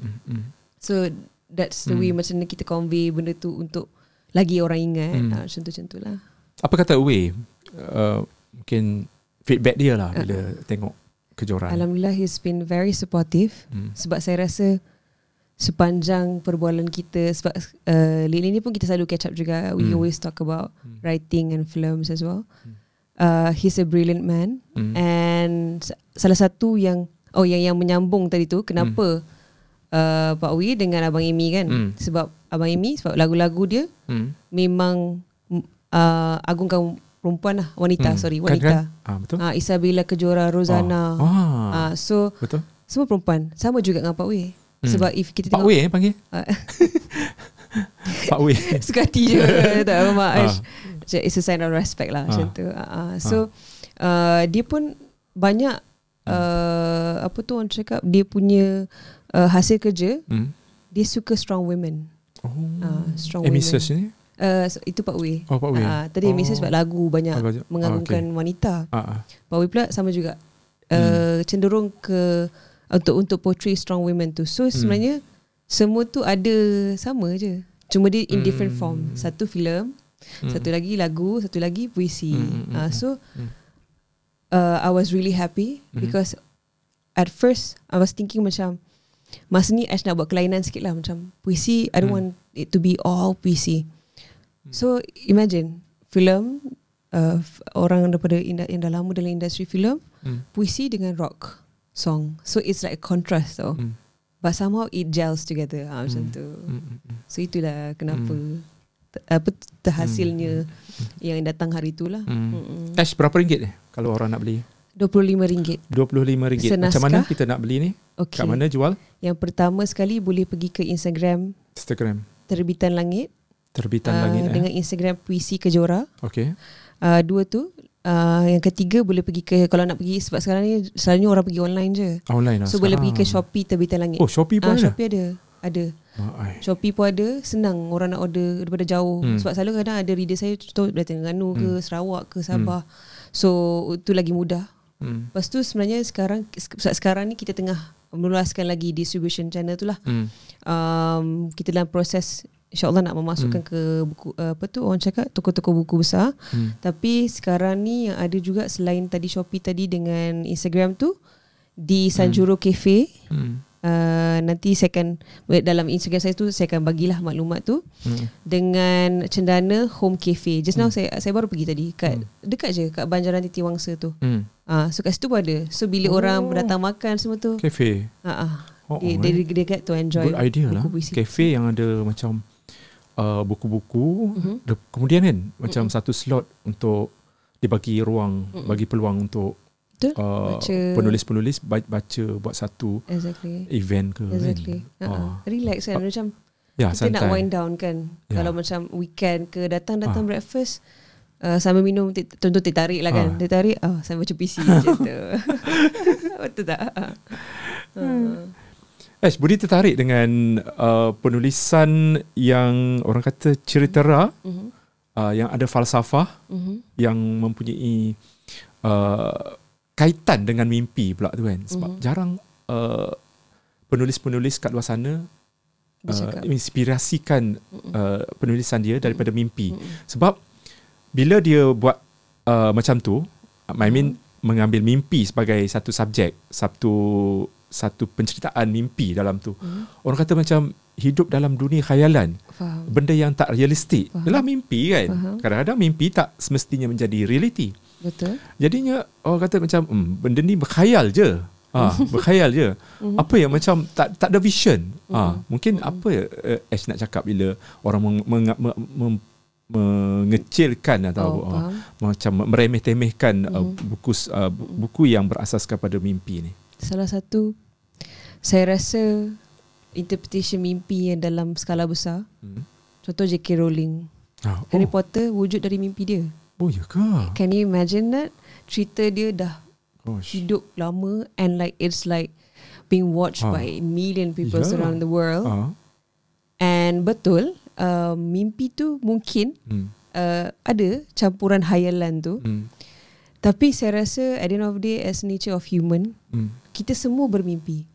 So that's the Hmm. way macam kita convey benda tu Untuk lagi orang ingat Hmm. uh, Macam tu lah Apa kata Way? Uh, mungkin feedback dia lah bila Uh-uh. tengok kejoran. Alhamdulillah he's been very supportive Hmm. Sebab saya rasa sepanjang perbualan kita sebab uh, Lili ni pun kita selalu catch up juga. We Hmm. always talk about Hmm. writing and films as well. Hmm. Uh, he's a brilliant man Hmm. and sa- salah satu yang oh yang yang menyambung tadi tu kenapa uh, Pak Wi dengan Abang Amy kan? Hmm. Sebab Abang Amy sebab lagu-lagu dia Hmm. memang uh, agungkan perempuan lah wanita Hmm. sorry Kan, wanita. kan? Ah, betul. Ah Isabella Kejora Rozana. Ah. ah. Ah so betul. semua perempuan sama juga dengan Pak Wi. Hmm. Sebab if kita Pak tengok Wei eh panggil. Ah. Pak Wei. Suka hati je tak apa mak. Macam It's a sign of respect lah macam Ah. tu. Uh, uh. So uh, dia pun banyak uh, apa tu orang cakap dia punya uh, hasil kerja Hmm. dia suka strong women. Oh. Ah, strong eh, women. Mrs. ni? Uh, so, itu Pak Wei. Oh, Pak Wei. Ah, tadi oh. Mrs sebab lagu banyak Oh, mengagungkan Ah, wanita. Ah, ah. Pak Wei pula sama juga. Uh, cenderung ke untuk untuk portray strong women tu. So sebenarnya semua tu ada sama je. Cuma dia in different Hmm. form. Satu filem, Hmm. satu lagi lagu, satu lagi puisi. Hmm, hmm, hmm, Uh, hmm. so Hmm. uh, I was really happy Mhm. because at first I was thinking macam masa ni Ash nak buat kelainan sikit lah macam puisi I don't Hmm. want it to be all puisi. So imagine filem uh, orang daripada yang dah lama dalam industri filem Hmm. puisi dengan rock song. So it's like a contrast tau. Hmm. But somehow it gels together ha, macam Hmm. tu. Hmm. So itulah kenapa te- apa terhasilnya yang datang hari tu lah. Hmm. Mm-mm. Ash berapa ringgit eh kalau orang nak beli? RM25. RM25. Macam mana kita nak beli ni? Okey. Kat mana jual? Yang pertama sekali boleh pergi ke Instagram Instagram. Terbitan Langit Terbitan ah, Langit eh. dengan Instagram Puisi Kejora. Okey. Uh, dua tu uh, yang ketiga boleh pergi ke kalau nak pergi sebab sekarang ni selalunya orang pergi online je. Online lah So boleh pergi ke. Shopee Terbitan Langit. Oh, Shopee pun Ah, ada? Shopee ada. Ada. Ai. Shopee pun ada Senang orang nak order Daripada jauh Hmm. hmm. Sebab selalu kadang ada reader saya Contoh dari Terengganu ke Hmm. Sarawak ke Sabah So itu lagi mudah Hmm. Lepas tu sebenarnya sekarang Sebab sekarang ni kita tengah Meluaskan lagi distribution channel tu lah Hmm. um, Kita dalam proses InsyaAllah nak memasukkan Hmm. ke buku uh, Apa tu orang cakap Toko-toko buku besar Hmm. Tapi sekarang ni Yang ada juga Selain tadi Shopee tadi Dengan Instagram tu Di Sanjuro Cafe Hmm. uh, nanti saya akan dalam Instagram saya tu saya akan bagilah maklumat tu Hmm. dengan cendana home cafe. Just now saya saya baru pergi tadi kat dekat je kat Banjaran Titi Wangsa tu. Hmm. Ah so kat situ pun ada. So bila Oh. orang datang makan semua tu Cafe. ah ah Oh, dia, oh, dia, eh. dia, dia get to enjoy Good idea lah. buku puisi. Cafe yang ada macam uh, buku-buku. Mhm. De- Kemudian kan macam satu slot untuk dibagi ruang, bagi peluang untuk Betul? uh, Baca. penulis-penulis ba- baca buat satu Exactly. event ke Exactly. kan. Uh-uh. Relax kan macam Ya, kita nak santai. wind down kan. Ya. Kalau macam weekend ke datang-datang Ah. breakfast Uh, sambil minum Tentu teh tarik lah kan Ah. Teh tarik oh, Sambil baca PC tu Betul tak? Hmm. Ash, Budi tertarik dengan uh, penulisan yang orang kata ceritera Mhm. uh, yang ada falsafah Mhm. yang mempunyai uh, kaitan dengan mimpi pula tu kan. Sebab Mhm. jarang uh, penulis-penulis kat luar sana uh, Bercakap. menginspirasikan uh, penulisan dia daripada mimpi. Mhm. Sebab bila dia buat uh, macam tu, I mean mengambil mimpi sebagai satu subjek, satu satu penceritaan mimpi dalam tu. Mhm. Orang kata macam hidup dalam dunia khayalan, Faham benda yang tak realistik. Faham. Ialah mimpi kan. Faham. Kadang-kadang mimpi tak semestinya menjadi realiti. Betul Jadinya orang kata macam hmm, benda ni berkhayal je. Ha, berkhayal je. Mhm. Apa yang macam tak tak ada vision. Ha, mungkin apa uh, Ash nak cakap bila orang meng, meng, meng, meng, mengecilkan atau Oh, uh, macam meremeh-temehkan uh, Mhm. buku uh, bu- buku yang berasaskan pada mimpi ni. Salah satu Saya rasa Interpretation mimpi yang dalam skala besar Hmm. Contoh J.K. Rowling Ah, Harry oh, Potter wujud dari mimpi dia oh ya ke? Can you imagine that? Cerita dia dah Gosh. hidup lama And like it's like Being watched Ah. by million people Yeah. around the world Ah. And betul uh, Mimpi tu mungkin Hmm. uh, Ada campuran hayalan tu Hmm. Tapi saya rasa At the end of the day As nature of human Hmm. Kita semua bermimpi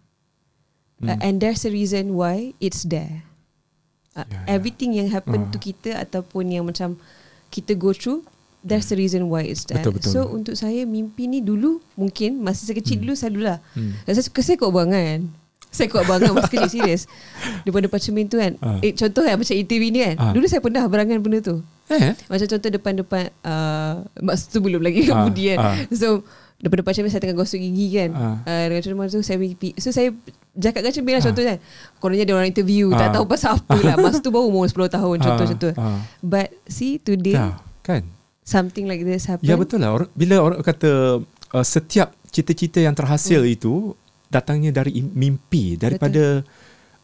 Uh, Hmm. and there's a reason why it's there. Uh, Ya, ya. everything yang happen Ah. to kita ataupun yang macam kita go through, there's a reason why it's there. Betul, betul. So untuk saya mimpi ni dulu mungkin masa saya kecil dulu selalulah. Hmm. Hmm. Saya, saya kuat banget. Saya kuat banget masa kecil serius. Depan-depan cermin tu kan. Ah. Eh, contoh kan macam ATV ni kan. Ah. Dulu saya pernah berangan benda tu. Eh? Macam contoh depan-depan uh, Masa tu belum lagi Ah, kemudian ah. So Depan-depan cermin saya tengah gosok gigi kan Ah. uh, Dengan cermin tu saya mimpi So saya Cakap dengan cermin lah Ah. contoh kan Kononnya ada orang interview Ah. Tak tahu pasal apa lah Masa tu baru umur 10 tahun Contoh Ah, macam tu ah. But see today Ya, kan? Something like this happen Ya betul lah. Bila orang kata uh, setiap cita-cita yang terhasil Hmm. itu datangnya dari im- mimpi daripada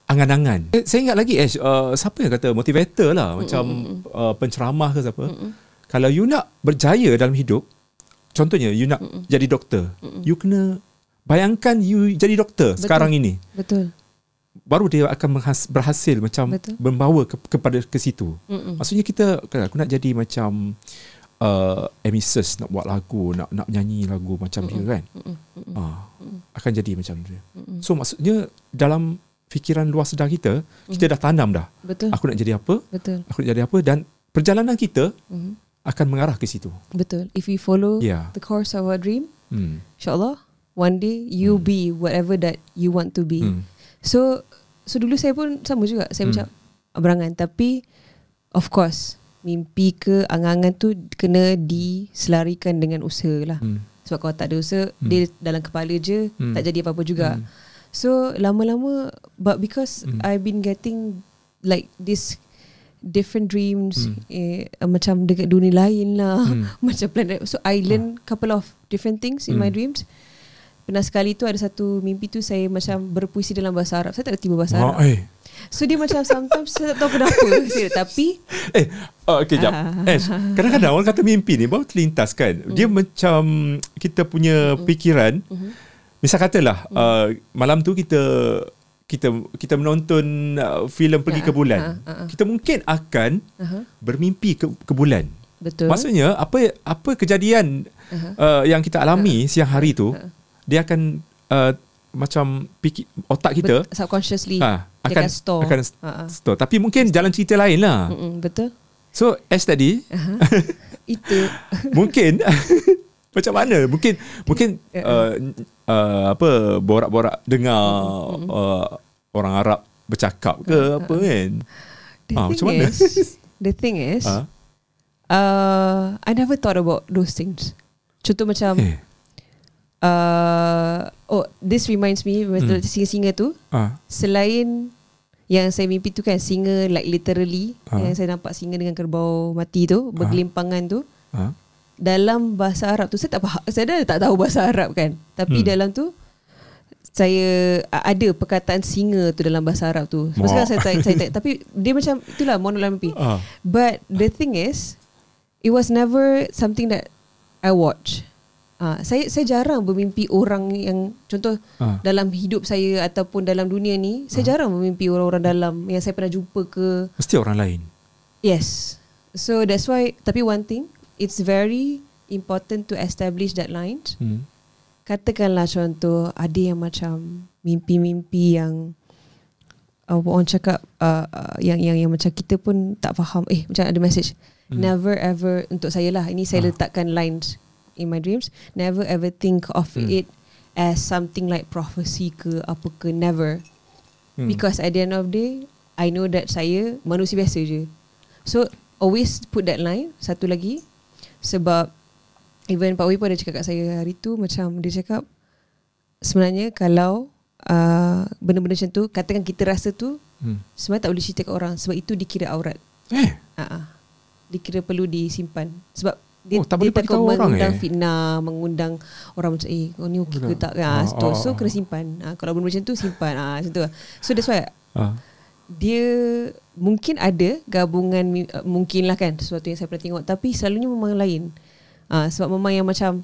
angan-angan. Eh, Saya ingat lagi Ash, uh, siapa yang kata motivator lah macam uh, penceramah ke siapa. Kalau you nak berjaya dalam hidup, contohnya you nak jadi doktor, you kena bayangkan you jadi doktor Betul. sekarang ini. Betul Baru dia akan menghas- berhasil macam Betul. membawa ke, kepada ke situ. Mm-mm. Maksudnya kita kan aku nak jadi macam uh, Amisus nak buat lagu, nak nak nyanyi lagu macam dia kan. Ah, akan jadi macam dia. So maksudnya dalam fikiran luar sedar kita, kita dah tanam dah. Betul Aku nak jadi apa? Betul Aku nak jadi apa dan perjalanan kita Mhm. akan mengarah ke situ. Betul If we follow Ya. The course of our dream Hmm. InsyaAllah One day You be whatever that You want to be Hmm. So so dulu saya pun sama juga. Saya Hmm. macam berangan tapi of course mimpi ke angan-angan tu kena diselarikan dengan usaha lah. Hmm. Sebab kalau tak ada usaha Hmm. dia dalam kepala je Hmm. tak jadi apa-apa juga. Hmm. So lama-lama but because Hmm. I've been getting like this different dreams eh, uh, macam dekat dunia lain lah Hmm. macam planet so I learn couple of different things in my Hmm. dreams pernah sekali tu ada satu mimpi tu saya macam berpuisi dalam bahasa Arab saya tak reti berbahasa Wah, Arab eh. so dia macam sometimes saya tak tahu kenapa Serius, tapi Eh, oh, okay, jap. Ah. Ash, kadang-kadang orang kata mimpi ni baru terlintas kan. Dia macam kita punya pikiran. Misal katalah, uh, malam tu kita kita kita menonton uh, filem pergi Ya, ke bulan. ah, ah, ah. Kita mungkin akan uh-huh, bermimpi ke, ke bulan. betul Maksudnya apa apa kejadian uh-huh. uh, yang kita alami siang hari tu, dia akan uh, macam fikir otak kita Bet- subconsciously ah, dia akan akan store akan Ah, ah. store. Tapi mungkin jalan cerita lain lah. Mm-mm, betul So Ash tadi uh-huh. itu mungkin macam mana mungkin mungkin Ya. uh, uh, apa borak-borak dengar uh, orang Arab bercakap ke apa kan the Ah, thing macam mana? is the thing is ha uh, I never thought about those things contoh macam eh uh, oh this reminds me Hmm. singa-singa tu ah selain yang saya mimpi tu kan singa like literally Ah. yang saya nampak singa dengan kerbau mati tu bergelimpangan tu ah dalam bahasa Arab tu saya tak faham saya dah tak tahu bahasa Arab kan tapi Hmm. dalam tu saya ada perkataan singa tu dalam bahasa Arab tu. Sebab sekarang saya, saya, saya, tapi dia macam itulah monolam mimpi. ah But the thing is, it was never something that I watch. Ah, saya saya jarang bermimpi orang yang contoh ah dalam hidup saya ataupun dalam dunia ni, saya jarang bermimpi orang-orang dalam yang saya pernah jumpa ke. mesti orang lain Yes. So that's why tapi one thing, it's very important to establish that lines. hmm. Katakanlah contoh ada yang macam mimpi-mimpi yang uh, orang cakap uh, uh, yang yang yang macam kita pun tak faham eh macam ada message Hmm. never ever untuk saya lah ini saya Ah. letakkan lines in my dreams never ever think of Hmm. it as something like prophecy ke apa ke never Hmm. because at the end of the day I know that saya manusia biasa je so always put that line satu lagi sebab even Pak pun ada cakap kat saya hari tu macam dia cakap sebenarnya kalau uh, benda-benda macam tu katakan kita rasa tu hmm. sebenarnya tak boleh cerita kat orang sebab itu dikira aurat eh uh-uh. dikira perlu disimpan sebab dia, Oh, tak dia boleh orang, mengundang eh? fitnah mengundang orang macam eh kau ni okey ke tak Ah, ah, so, ah, so ah. kena simpan ah, kalau benda macam tu simpan ah, macam tu lah. so that's why ah dia mungkin ada gabungan uh, mungkin lah kan sesuatu yang saya pernah tengok tapi selalunya memang lain uh, sebab memang yang macam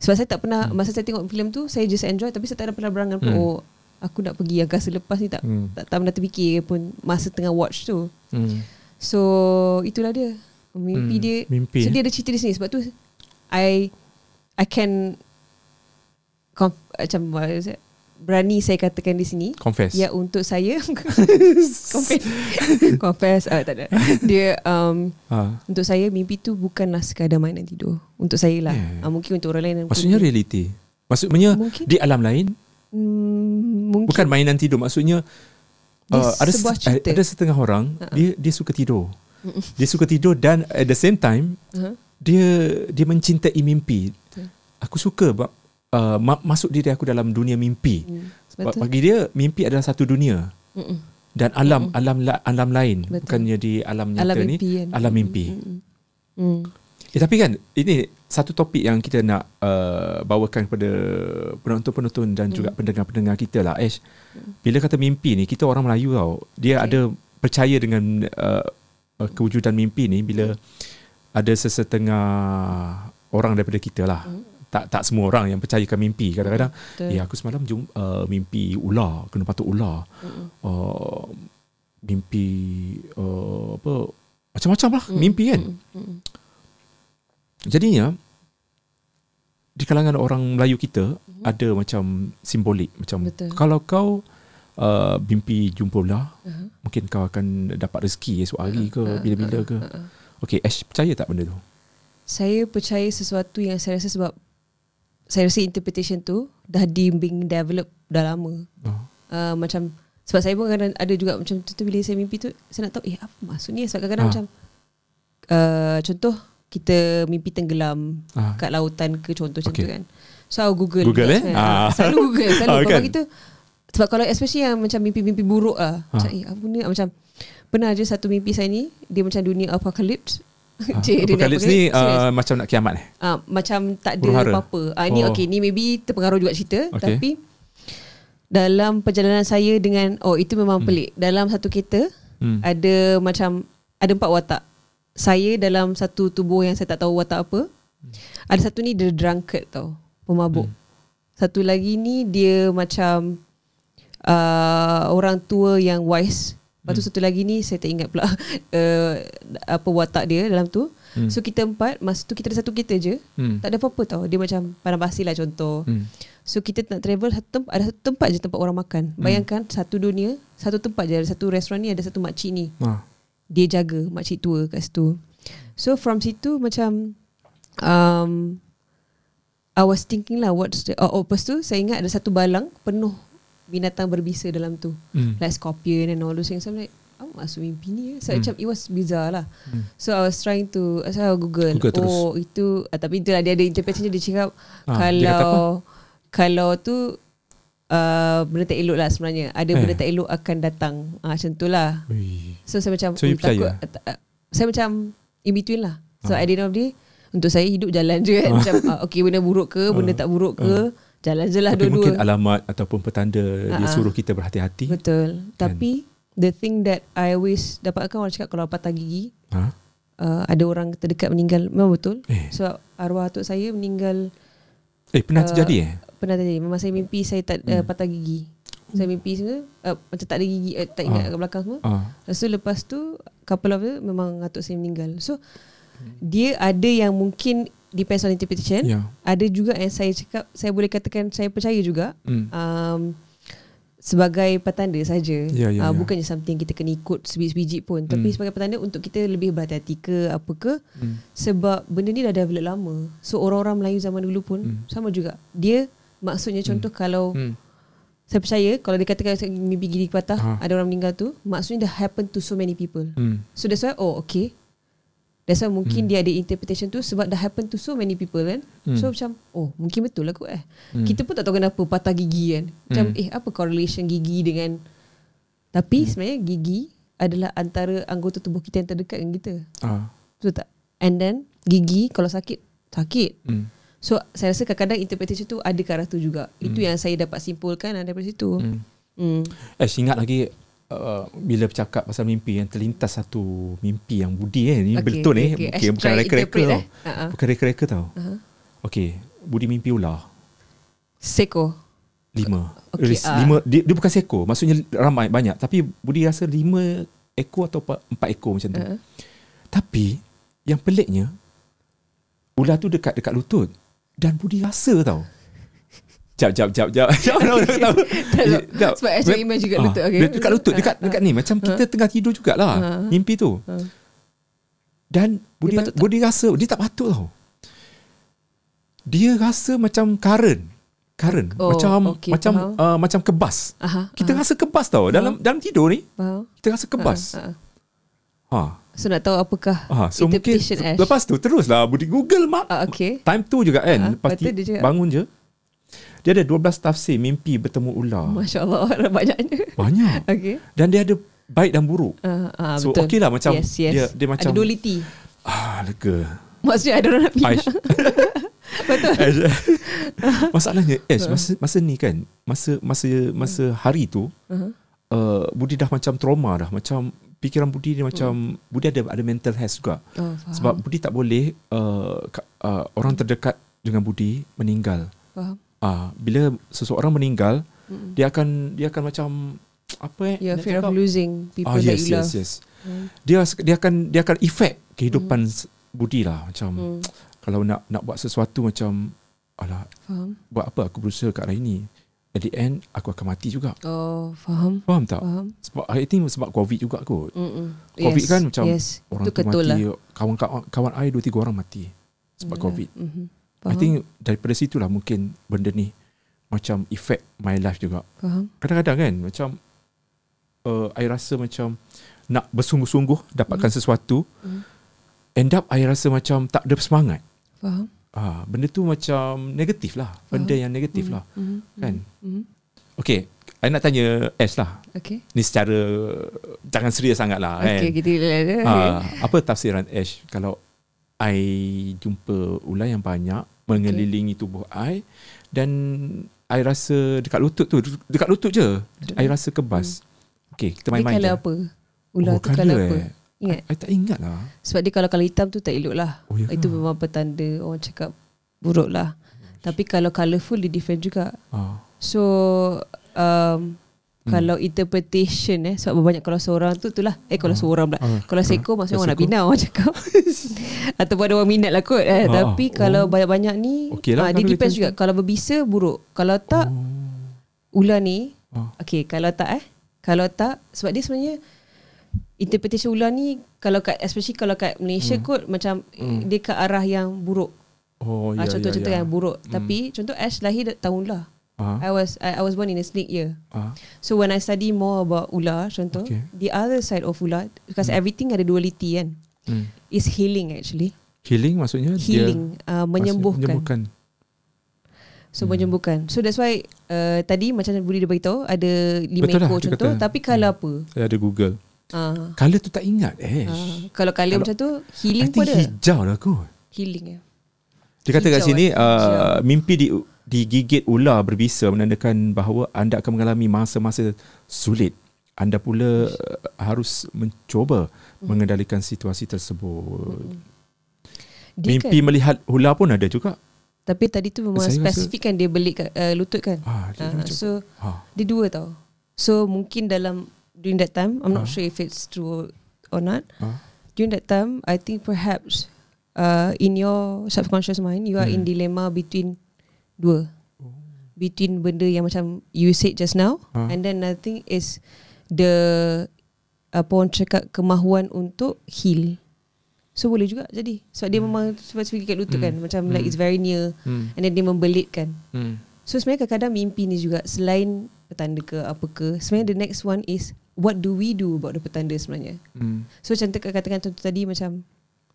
sebab saya tak pernah hmm. masa saya tengok filem tu saya just enjoy tapi saya tak ada pernah berangan pun Hmm. oh aku nak pergi angkasa lepas ni tak, Hmm. tak tak pernah terfikir pun masa tengah watch tu hmm. so itulah dia mimpi Hmm, dia mimpi, so dia ada cerita di sini sebab tu I I can conf, macam berani saya katakan di sini. Confess. Ya untuk saya. Confess. Confess. Uh, Tak ada. Dia um, ah Untuk saya mimpi tu Bukanlah sekadar mainan tidur. Untuk saya lah. Yeah. uh, Mungkin untuk orang lain maksudnya reality maksudnya Mungkin. di alam lain hmm, Mungkin. bukan mainan tidur. Maksudnya Dia uh, ada sebuah cerita. ada setengah orang Ha-ha. dia dia suka tidur dia suka tidur dan at the same time uh-huh. dia dia mencintai mimpi Betul. aku suka uh, ma- masuk diri aku dalam dunia mimpi hmm, Betul bagi dia mimpi adalah satu dunia Mm-mm. dan alam alam la- alam lain Betul. bukannya di alam nyata Alam ni mimpi kan alam mimpi Mm-mm. Hmm. Eh, tapi kan ini satu topik yang kita nak uh, bawakan kepada penonton-penonton dan juga pendengar-pendengar kita lah Ash. Bila kata mimpi ni kita orang Melayu tau. Dia Okay. ada percaya dengan uh, kewujudan mimpi ni bila ada sesetengah orang daripada kita lah. Tak tak semua orang yang percayakan mimpi. Kadang-kadang Betul. ya aku semalam jum, uh, mimpi ular, kena patuk ular. Mm-mm. Uh, mimpi uh, apa macam-macam lah Mm. mimpi kan. Mm-mm. Mm-mm. Jadinya di kalangan orang Melayu kita ada macam simbolik macam Betul. kalau kau uh, mimpi jumpa ular Uh-huh. mungkin kau akan dapat rezeki esok hari ke Uh, bila-bila ke. uh, uh. Okey, Ash percaya tak benda tu? Saya percaya sesuatu yang saya rasa sebab saya rasa interpretation tu dah di being develop dah lama. Oh. uh, macam sebab saya pun kadang ada juga macam tu, tu bila saya mimpi tu saya nak tahu eh apa maksudnya sebab kadang-kadang Ah. macam uh, contoh kita mimpi tenggelam Ah. kat lautan ke contoh macam Okay. tu kan so I'll google Google, eh? sebenarnya. Ah. selalu google selalu Ah, sebab kan? bagi tu Sebab kalau especially yang macam mimpi-mimpi buruk lah. Ha. Macam eh apa ni macam pernah je satu mimpi saya ni dia macam dunia apocalypse. Cik, dunia Apocalypse ni uh, macam nak kiamat eh? Ah, macam tak ada apa-apa. Ah ni Oh. okey ni maybe terpengaruh juga cerita Okey. tapi dalam perjalanan saya dengan oh itu memang Hmm. pelik. Dalam satu kereta Hmm. ada macam ada empat watak. Saya dalam satu tubuh yang saya tak tahu watak apa. Ada satu ni dia drunkard tau, pemabuk. Hmm. Satu lagi ni dia macam uh, orang tua yang wise. Lepas tu Hmm. satu lagi ni saya tak ingat pula uh, apa watak dia dalam tu. Hmm. So kita empat, masa tu kita ada satu kereta je. Hmm. Tak ada apa-apa tau. Dia macam padang pasir lah contoh. Hmm. So kita nak travel satu tempat, ada satu tempat je tempat orang makan. Bayangkan satu dunia, satu tempat je ada satu restoran ni ada satu makcik ni. Ah. Dia jaga makcik tua kat situ. So from situ macam um, I was thinking lah what's the oh, oh lepas tu saya ingat ada satu balang penuh binatang berbisa dalam tu. Hmm. Like scorpion and all those things. I'm like, oh masuk mimpi ni eh. So Hmm. macam it was bizarre lah. Hmm. So I was trying to so I Google, Google terus. oh itu ah, tapi itulah dia ada interpretation dia cakap Ah, dia kata kalau kalau tu uh, benda tak elok lah sebenarnya. Ada Eh. benda tak elok akan datang. Ah macam tu lah. Ui. So saya macam So, oh, takut percaya? uh, saya macam in between lah. So Ah. at the end of the day untuk saya hidup jalan je kan. Macam ah, okay benda buruk ke, benda Ah. tak buruk ke, jalan je lah Tapi mungkin dua-dua. alamat ataupun petanda dia Ah, ah. suruh kita berhati-hati. Betul. Kan? Tapi the thing that I always dapatkan orang cakap kalau patah gigi Ha? uh, ada orang terdekat meninggal memang betul. Eh. So arwah atuk saya meninggal Eh pernah Uh, terjadi eh? pernah terjadi. Memang saya mimpi saya tak uh, patah gigi. Saya mimpi semua uh, macam tak ada gigi uh, tak ingat Ah. kat belakang semua. Ah. Lepas tu lepas tu couple of dia memang atuk saya meninggal. So dia ada yang mungkin depends on interpretation. Ya. Ada juga yang saya cakap saya boleh katakan saya percaya juga Hmm. um, sebagai petanda saja. Ya, ya, Ah, ya. bukannya something kita kena ikut sebiji-biji pun. Tapi Hmm. sebagai petanda untuk kita lebih berhati-hati ke apa ke Hmm. sebab benda ni dah develop lama. So orang-orang Melayu zaman dulu pun Hmm. sama juga. Dia maksudnya contoh kalau Hmm. saya percaya kalau dia katakan saya mimpi gigi patah Ha. ada orang meninggal tu maksudnya dah happen to so many people. Hmm. So that's why oh okay. That's why mungkin dia ada interpretation tu sebab dah happen to so many people kan. Hmm. So macam oh mungkin betul lah kot eh. Hmm. Kita pun tak tahu kenapa patah gigi kan. Macam Hmm. eh apa correlation gigi dengan tapi sebenarnya gigi adalah antara anggota tubuh kita yang terdekat dengan kita. Ah. Betul tak? And then gigi kalau sakit sakit. Hmm. So saya rasa kadang-kadang interpretation tu ada ke arah tu juga. Itu Hmm. yang saya dapat simpulkan daripada situ. Hmm. Hmm. Eh ingat lagi uh, bila bercakap pasal mimpi yang terlintas satu mimpi yang budi eh ni Okey, betul okey, eh okay, bukan reka-reka tau. eh. Ha-ha. Bukan reka-reka tau. Uh-huh. Okey, budi mimpi ular Seko. lima. Ris- ah. lima dia, dia bukan seekor, maksudnya ramai banyak tapi budi rasa lima ekor atau empat, empat ekor macam tu. Uh-huh. Tapi yang peliknya ular tu dekat dekat lutut dan budi rasa tau. Jap jap jap jap. Jap tahu tahu. tahu. Jap. Sebab Ash image juga Ah, lutut. Okay. dia Dekat lutut dekat dekat ni macam kita tengah tidur jugalah Ah. mimpi tu. Ah. Dan budi tak? budi rasa dia tak patut tau. Dia rasa macam current. Current. Oh, macam okey, macam faham. uh, macam kebas. Aha, Kita aha. rasa kebas tau dalam dalam tidur ni. Faham? Kita rasa kebas. Ah, ah. Ha. So nak tahu apakah Ha, so mungkin interpretation Ash? lepas tu teruslah budi Google mak. Ah, okay. Time tu juga kan. Ah, lepas lepas tu ti- dia bangun je. Dia ada 12 tafsir mimpi bertemu ular. Masya Allah banyaknya. Banyak. Okay. Dan dia ada baik dan buruk. Ah, ah, So, betul. okey lah macam yes, yes. dia- dia macam- Ada duality. Ah, lega. Maksudnya ada orang nak pindah. Aish. Betul. Masalahnya Ash masa masa ni kan masa masa masa hari tu Uh-huh. uh, Budi dah macam trauma dah macam fikiran Budi dia macam Budi ada ada mental health juga Oh, faham. sebab Budi tak boleh uh, uh, orang terdekat dengan Budi meninggal faham. Uh, bila seseorang meninggal Mm. dia akan dia akan macam apa eh nak fear of cakap? losing people Ah, that yes, you yes, love. yes. Hmm. Dia dia akan dia akan efek kehidupan mm. Budi lah macam Hmm. kalau nak nak buat sesuatu macam alah Faham. buat apa aku berusaha kat hari ni at the end aku akan mati juga Oh, faham. faham tak Faham. sebab I think sebab covid juga kot Mm-mm. Covid yes, kan macam yes. orang Itu tu mati lah. kawan-kawan kawan I dua tiga orang mati sebab Yeah. covid Mhm. I Faham. think daripada situlah mungkin benda ni macam effect my life juga Faham. kadang-kadang kan macam uh, I rasa macam nak bersungguh-sungguh dapatkan sesuatu Mm. end up I rasa macam tak ada semangat Faham. ah benda tu macam negatif lah benda yang negatif lah Mhm. kan Mhm. Okay, I nak tanya Ash lah. Okay. Ni secara jangan serius sangat lah kan. Okay, kita okay. Ah, apa tafsiran Ash kalau I jumpa ular yang banyak mengelilingi tubuh I dan I rasa dekat lutut tu dekat lutut je I rasa kebas. Okay, kita Dia main-main colour je. apa? Ular Oh, tu colour apa? eh. Ingat? I, I tak ingat lah. Sebab dia kalau kalau hitam tu tak elok lah. Oh, ya Itu memang petanda orang cakap buruk lah. Tapi kalau colourful dia different juga. Ah. So um, Hmm. kalau interpretation eh sebab banyak kalau seorang tu itulah eh kalau seorang pula Ah. kalau seko maksudnya orang nak bina orang cakap ataupun ada orang minat lah kot eh. Ah, tapi oh. kalau banyak-banyak ni Okey lah ah, dia depends juga kalau berbisa buruk kalau tak Oh. ular ni Ah. okay kalau tak eh kalau tak sebab dia sebenarnya interpretation ular ni kalau kat especially kalau kat Malaysia Hmm. kot macam Hmm. dia ke arah yang buruk Oh, Ah, ya, contoh-contoh ya, ya. yang buruk Hmm. tapi contoh Ash lahir tahun ular Ah. I was I, I was born in a snake year Ah. So when I study more about ular contoh Okay. the other side of ular because everything ada duality kan Hmm. is healing actually Healing maksudnya healing dia uh, menyembuhkan. menyembuhkan. so menyembuhkan so that's why uh, tadi macam Budi dia beritahu ada lima Betul lah, ekor dia contoh kata. tapi kalau apa Saya ada Google. uh, Color tu tak ingat eh. uh, kalau Kalau- macam tu I healing think pun ada hijau lah kot. healing ya Dia kata kat Hijau, sini eh, uh, mimpi di digigit ular berbisa menandakan bahawa anda akan mengalami masa-masa sulit. Anda pula uh, harus mencuba Hmm. mengendalikan situasi tersebut. dia Mimpi kan, melihat ular pun ada juga. tapi tadi tu memang Saya rasa- spesifik kan dia belik uh, lutut kan Ah, dia uh, macam, so ah, dia dua tau so mungkin dalam during that time I'm not Ah. sure if it's true or not ah. during that time, I think perhaps uh, in your subconscious mind, you are in Hmm. dilemma between dua. Between benda yang macam you said just now, Ah. and then another thing is the apa orang cakap kemahuan untuk heal. So boleh juga jadi Sebab dia memang Spesifik kat lutut Hmm. kan Macam like Hmm. it's very near Hmm. And then dia membelitkan Hmm. So sebenarnya kadang-kadang mimpi ni juga Selain petanda ke apa ke Sebenarnya the next one is What do we do about the petanda sebenarnya Hmm. So macam te- katakan contoh tadi macam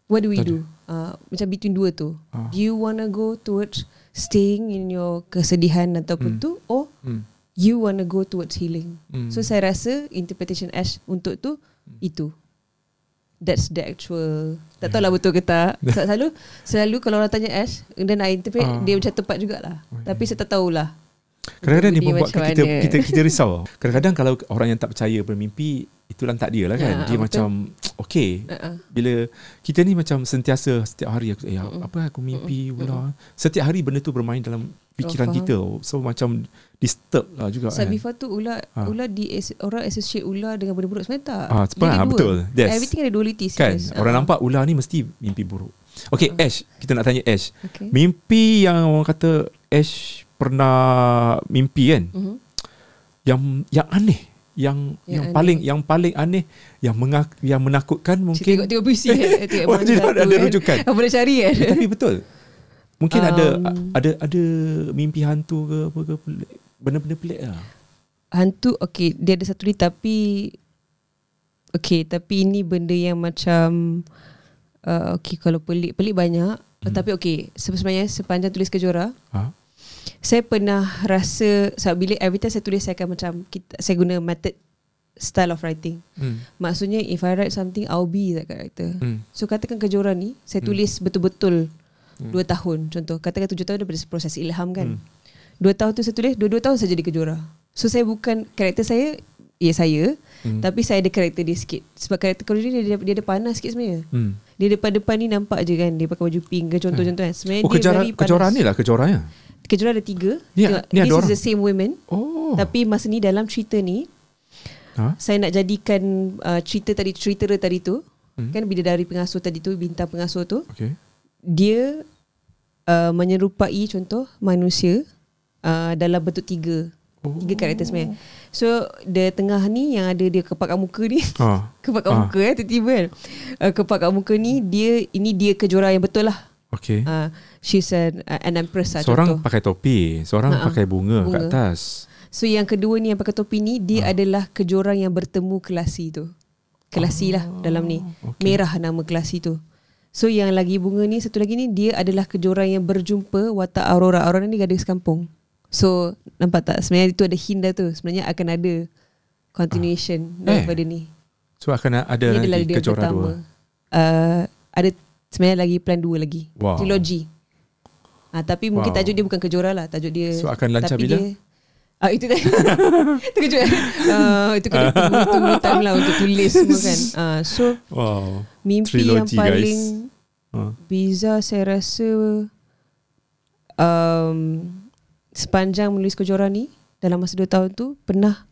What do we Tadi. do? Uh, macam between dua tu. Ah. Do you wanna go towards staying in your kesedihan ataupun Hmm. tu or Hmm. you wanna go towards healing? Hmm. So saya rasa interpretation Ash untuk tu itu. That's the actual Tak tahulah betul ke tak Sebab Selalu Selalu kalau orang tanya Ash Dan I interpret Ah. Dia macam tepat jugalah Tapi saya tak tahulah Kadang-kadang dia membuatkan kita, kita kita risau. Kadang-kadang kalau orang yang tak percaya bermimpi, itulah tak dia lah kan. Ya, dia betul. macam, okay. uh-uh. Bila kita ni macam sentiasa setiap hari aku, eh, apa aku mimpi pula. Setiap hari benda tu bermain dalam fikiran Oh, faham. kita. So macam disturb lah juga So kan. before tu ular Ah. ular di orang associate ular dengan benda buruk sebenarnya tak. Ah, Dia sebab- ada ah, dua. betul. Yes. Everything ada duality Kan serious. Orang nampak ular ni mesti mimpi buruk Okay Ash Kita nak tanya Ash Okay. Mimpi yang orang kata Ash pernah mimpi kan Mhm. Yang yang aneh yang Yang yang, aneh. paling yang paling aneh yang mengak, yang menakutkan mungkin tengok tengok puisi kan. Tengok Oh, mana dia satu ada kan. rujukan. Apa boleh cari kan. Eh, tapi betul mungkin ada Um, ada ada mimpi hantu ke apa ke pelik benda-benda pelik lah Hantu okay dia ada satu ni tapi okay tapi ini benda yang macam uh, okay kalau pelik pelik banyak hmm. tapi okay sebenarnya sepanjang tulis kejora ha? Saya pernah rasa sebab bila every time saya tulis saya akan macam kita, saya guna method style of writing hmm. maksudnya if I write something I'll be that character Hmm. So katakan kejora ni Saya Hmm. tulis betul-betul Hmm. Dua tahun Contoh Katakan tujuh tahun daripada proses ilham kan Hmm. Dua tahun tu saya tulis Dua-dua tahun saya jadi kejora So saya bukan Karakter saya Ya saya Hmm. Tapi saya ada karakter dia sikit Sebab karakter kejora ni dia, dia ada panas sikit sebenarnya Hmm. Dia depan-depan ni nampak je kan Dia pakai baju pink ke contoh-contoh kan Sebenarnya Oh dia kejora, very panas kejuaraan ni lah kejuaraannya Kejora ada tiga Ni- Tengok, ni This is orang. the same women Oh Tapi masa ni dalam cerita ni ha? Saya nak jadikan uh, Cerita tadi Cerita tadi tu Hmm. Kan bidadari pengasuh tadi tu Bintang pengasuh tu Okay dia uh, menyerupai contoh manusia uh, dalam bentuk tiga Oh. tiga karakter sebenarnya so the tengah ni yang ada dia kepak kat muka ni ha. kepak kat Ah. muka eh tiba-tiba kan uh, kepak kat muka ni dia ini dia kejora yang betul lah Okay uh, she's an, uh, an empress lah Seorang contoh pakai topi Seorang Ha-ha. pakai bunga, Bunga. kat atas so yang kedua ni yang pakai topi ni dia Ah. adalah kejora yang bertemu kelasi tu kelasi lah dalam ni Oh, okay. merah nama kelasi tu So yang lagi bunga ni Satu lagi ni Dia adalah kejora yang berjumpa Watak Aurora Aurora ni gadis kampung So nampak tak sebenarnya itu ada hint dah tu. Sebenarnya akan ada continuation Ah. daripada ni. So akan ada Ini kejuaraan pertama. dua. Uh, ada sebenarnya lagi plan dua lagi. Wow. Trilogi. Ah tapi mungkin Wow. tajuk dia bukan kejora lah, tajuk dia. So akan lancar bila? Dia, ah itu kan. itu kejut. Uh, itu kena tunggu, tunggu time lah untuk tulis semua kan. Ah so Wow. mimpi Trilogi, yang paling Ha. Biza saya rasa um, sepanjang menulis kejuaraan ni dalam masa 2 tahun tu pernah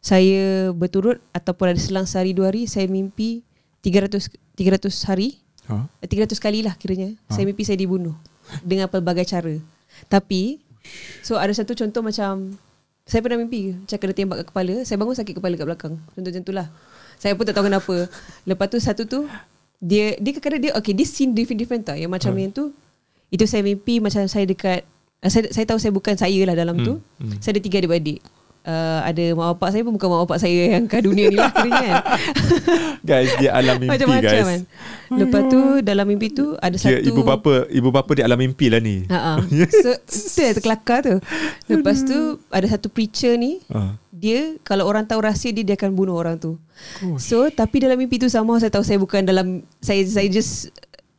saya berturut ataupun ada selang sehari dua hari saya mimpi 300 300 hari Ha? eh, 300 kali lah kiranya Ha. saya mimpi saya dibunuh dengan pelbagai cara tapi so ada satu contoh macam saya pernah mimpi macam kena tembak kat kepala saya bangun sakit kepala kat belakang contoh macam tu lah saya pun tak tahu kenapa lepas tu satu tu dia dia kadang-kadang dia okay dia scene different-different tau yang macam Ha. yang tu itu saya mimpi macam saya dekat saya, saya tahu saya bukan saya lah dalam Hmm, tu hmm. saya ada tiga adik-beradik uh, ada mak bapak saya pun bukan mak bapak saya yang kat dunia ni lah kiranya kan Guys, dia alam mimpi macam-macam guys. kan lepas tu dalam mimpi tu ada Kira satu ibu bapa ibu bapa di alam mimpi lah ni. Ha So tu yang terkelakar tu. Lepas tu ada satu preacher ni Ha. dia kalau orang tahu rahsia dia dia akan bunuh orang tu. So tapi dalam mimpi tu sama saya tahu saya bukan dalam saya saya just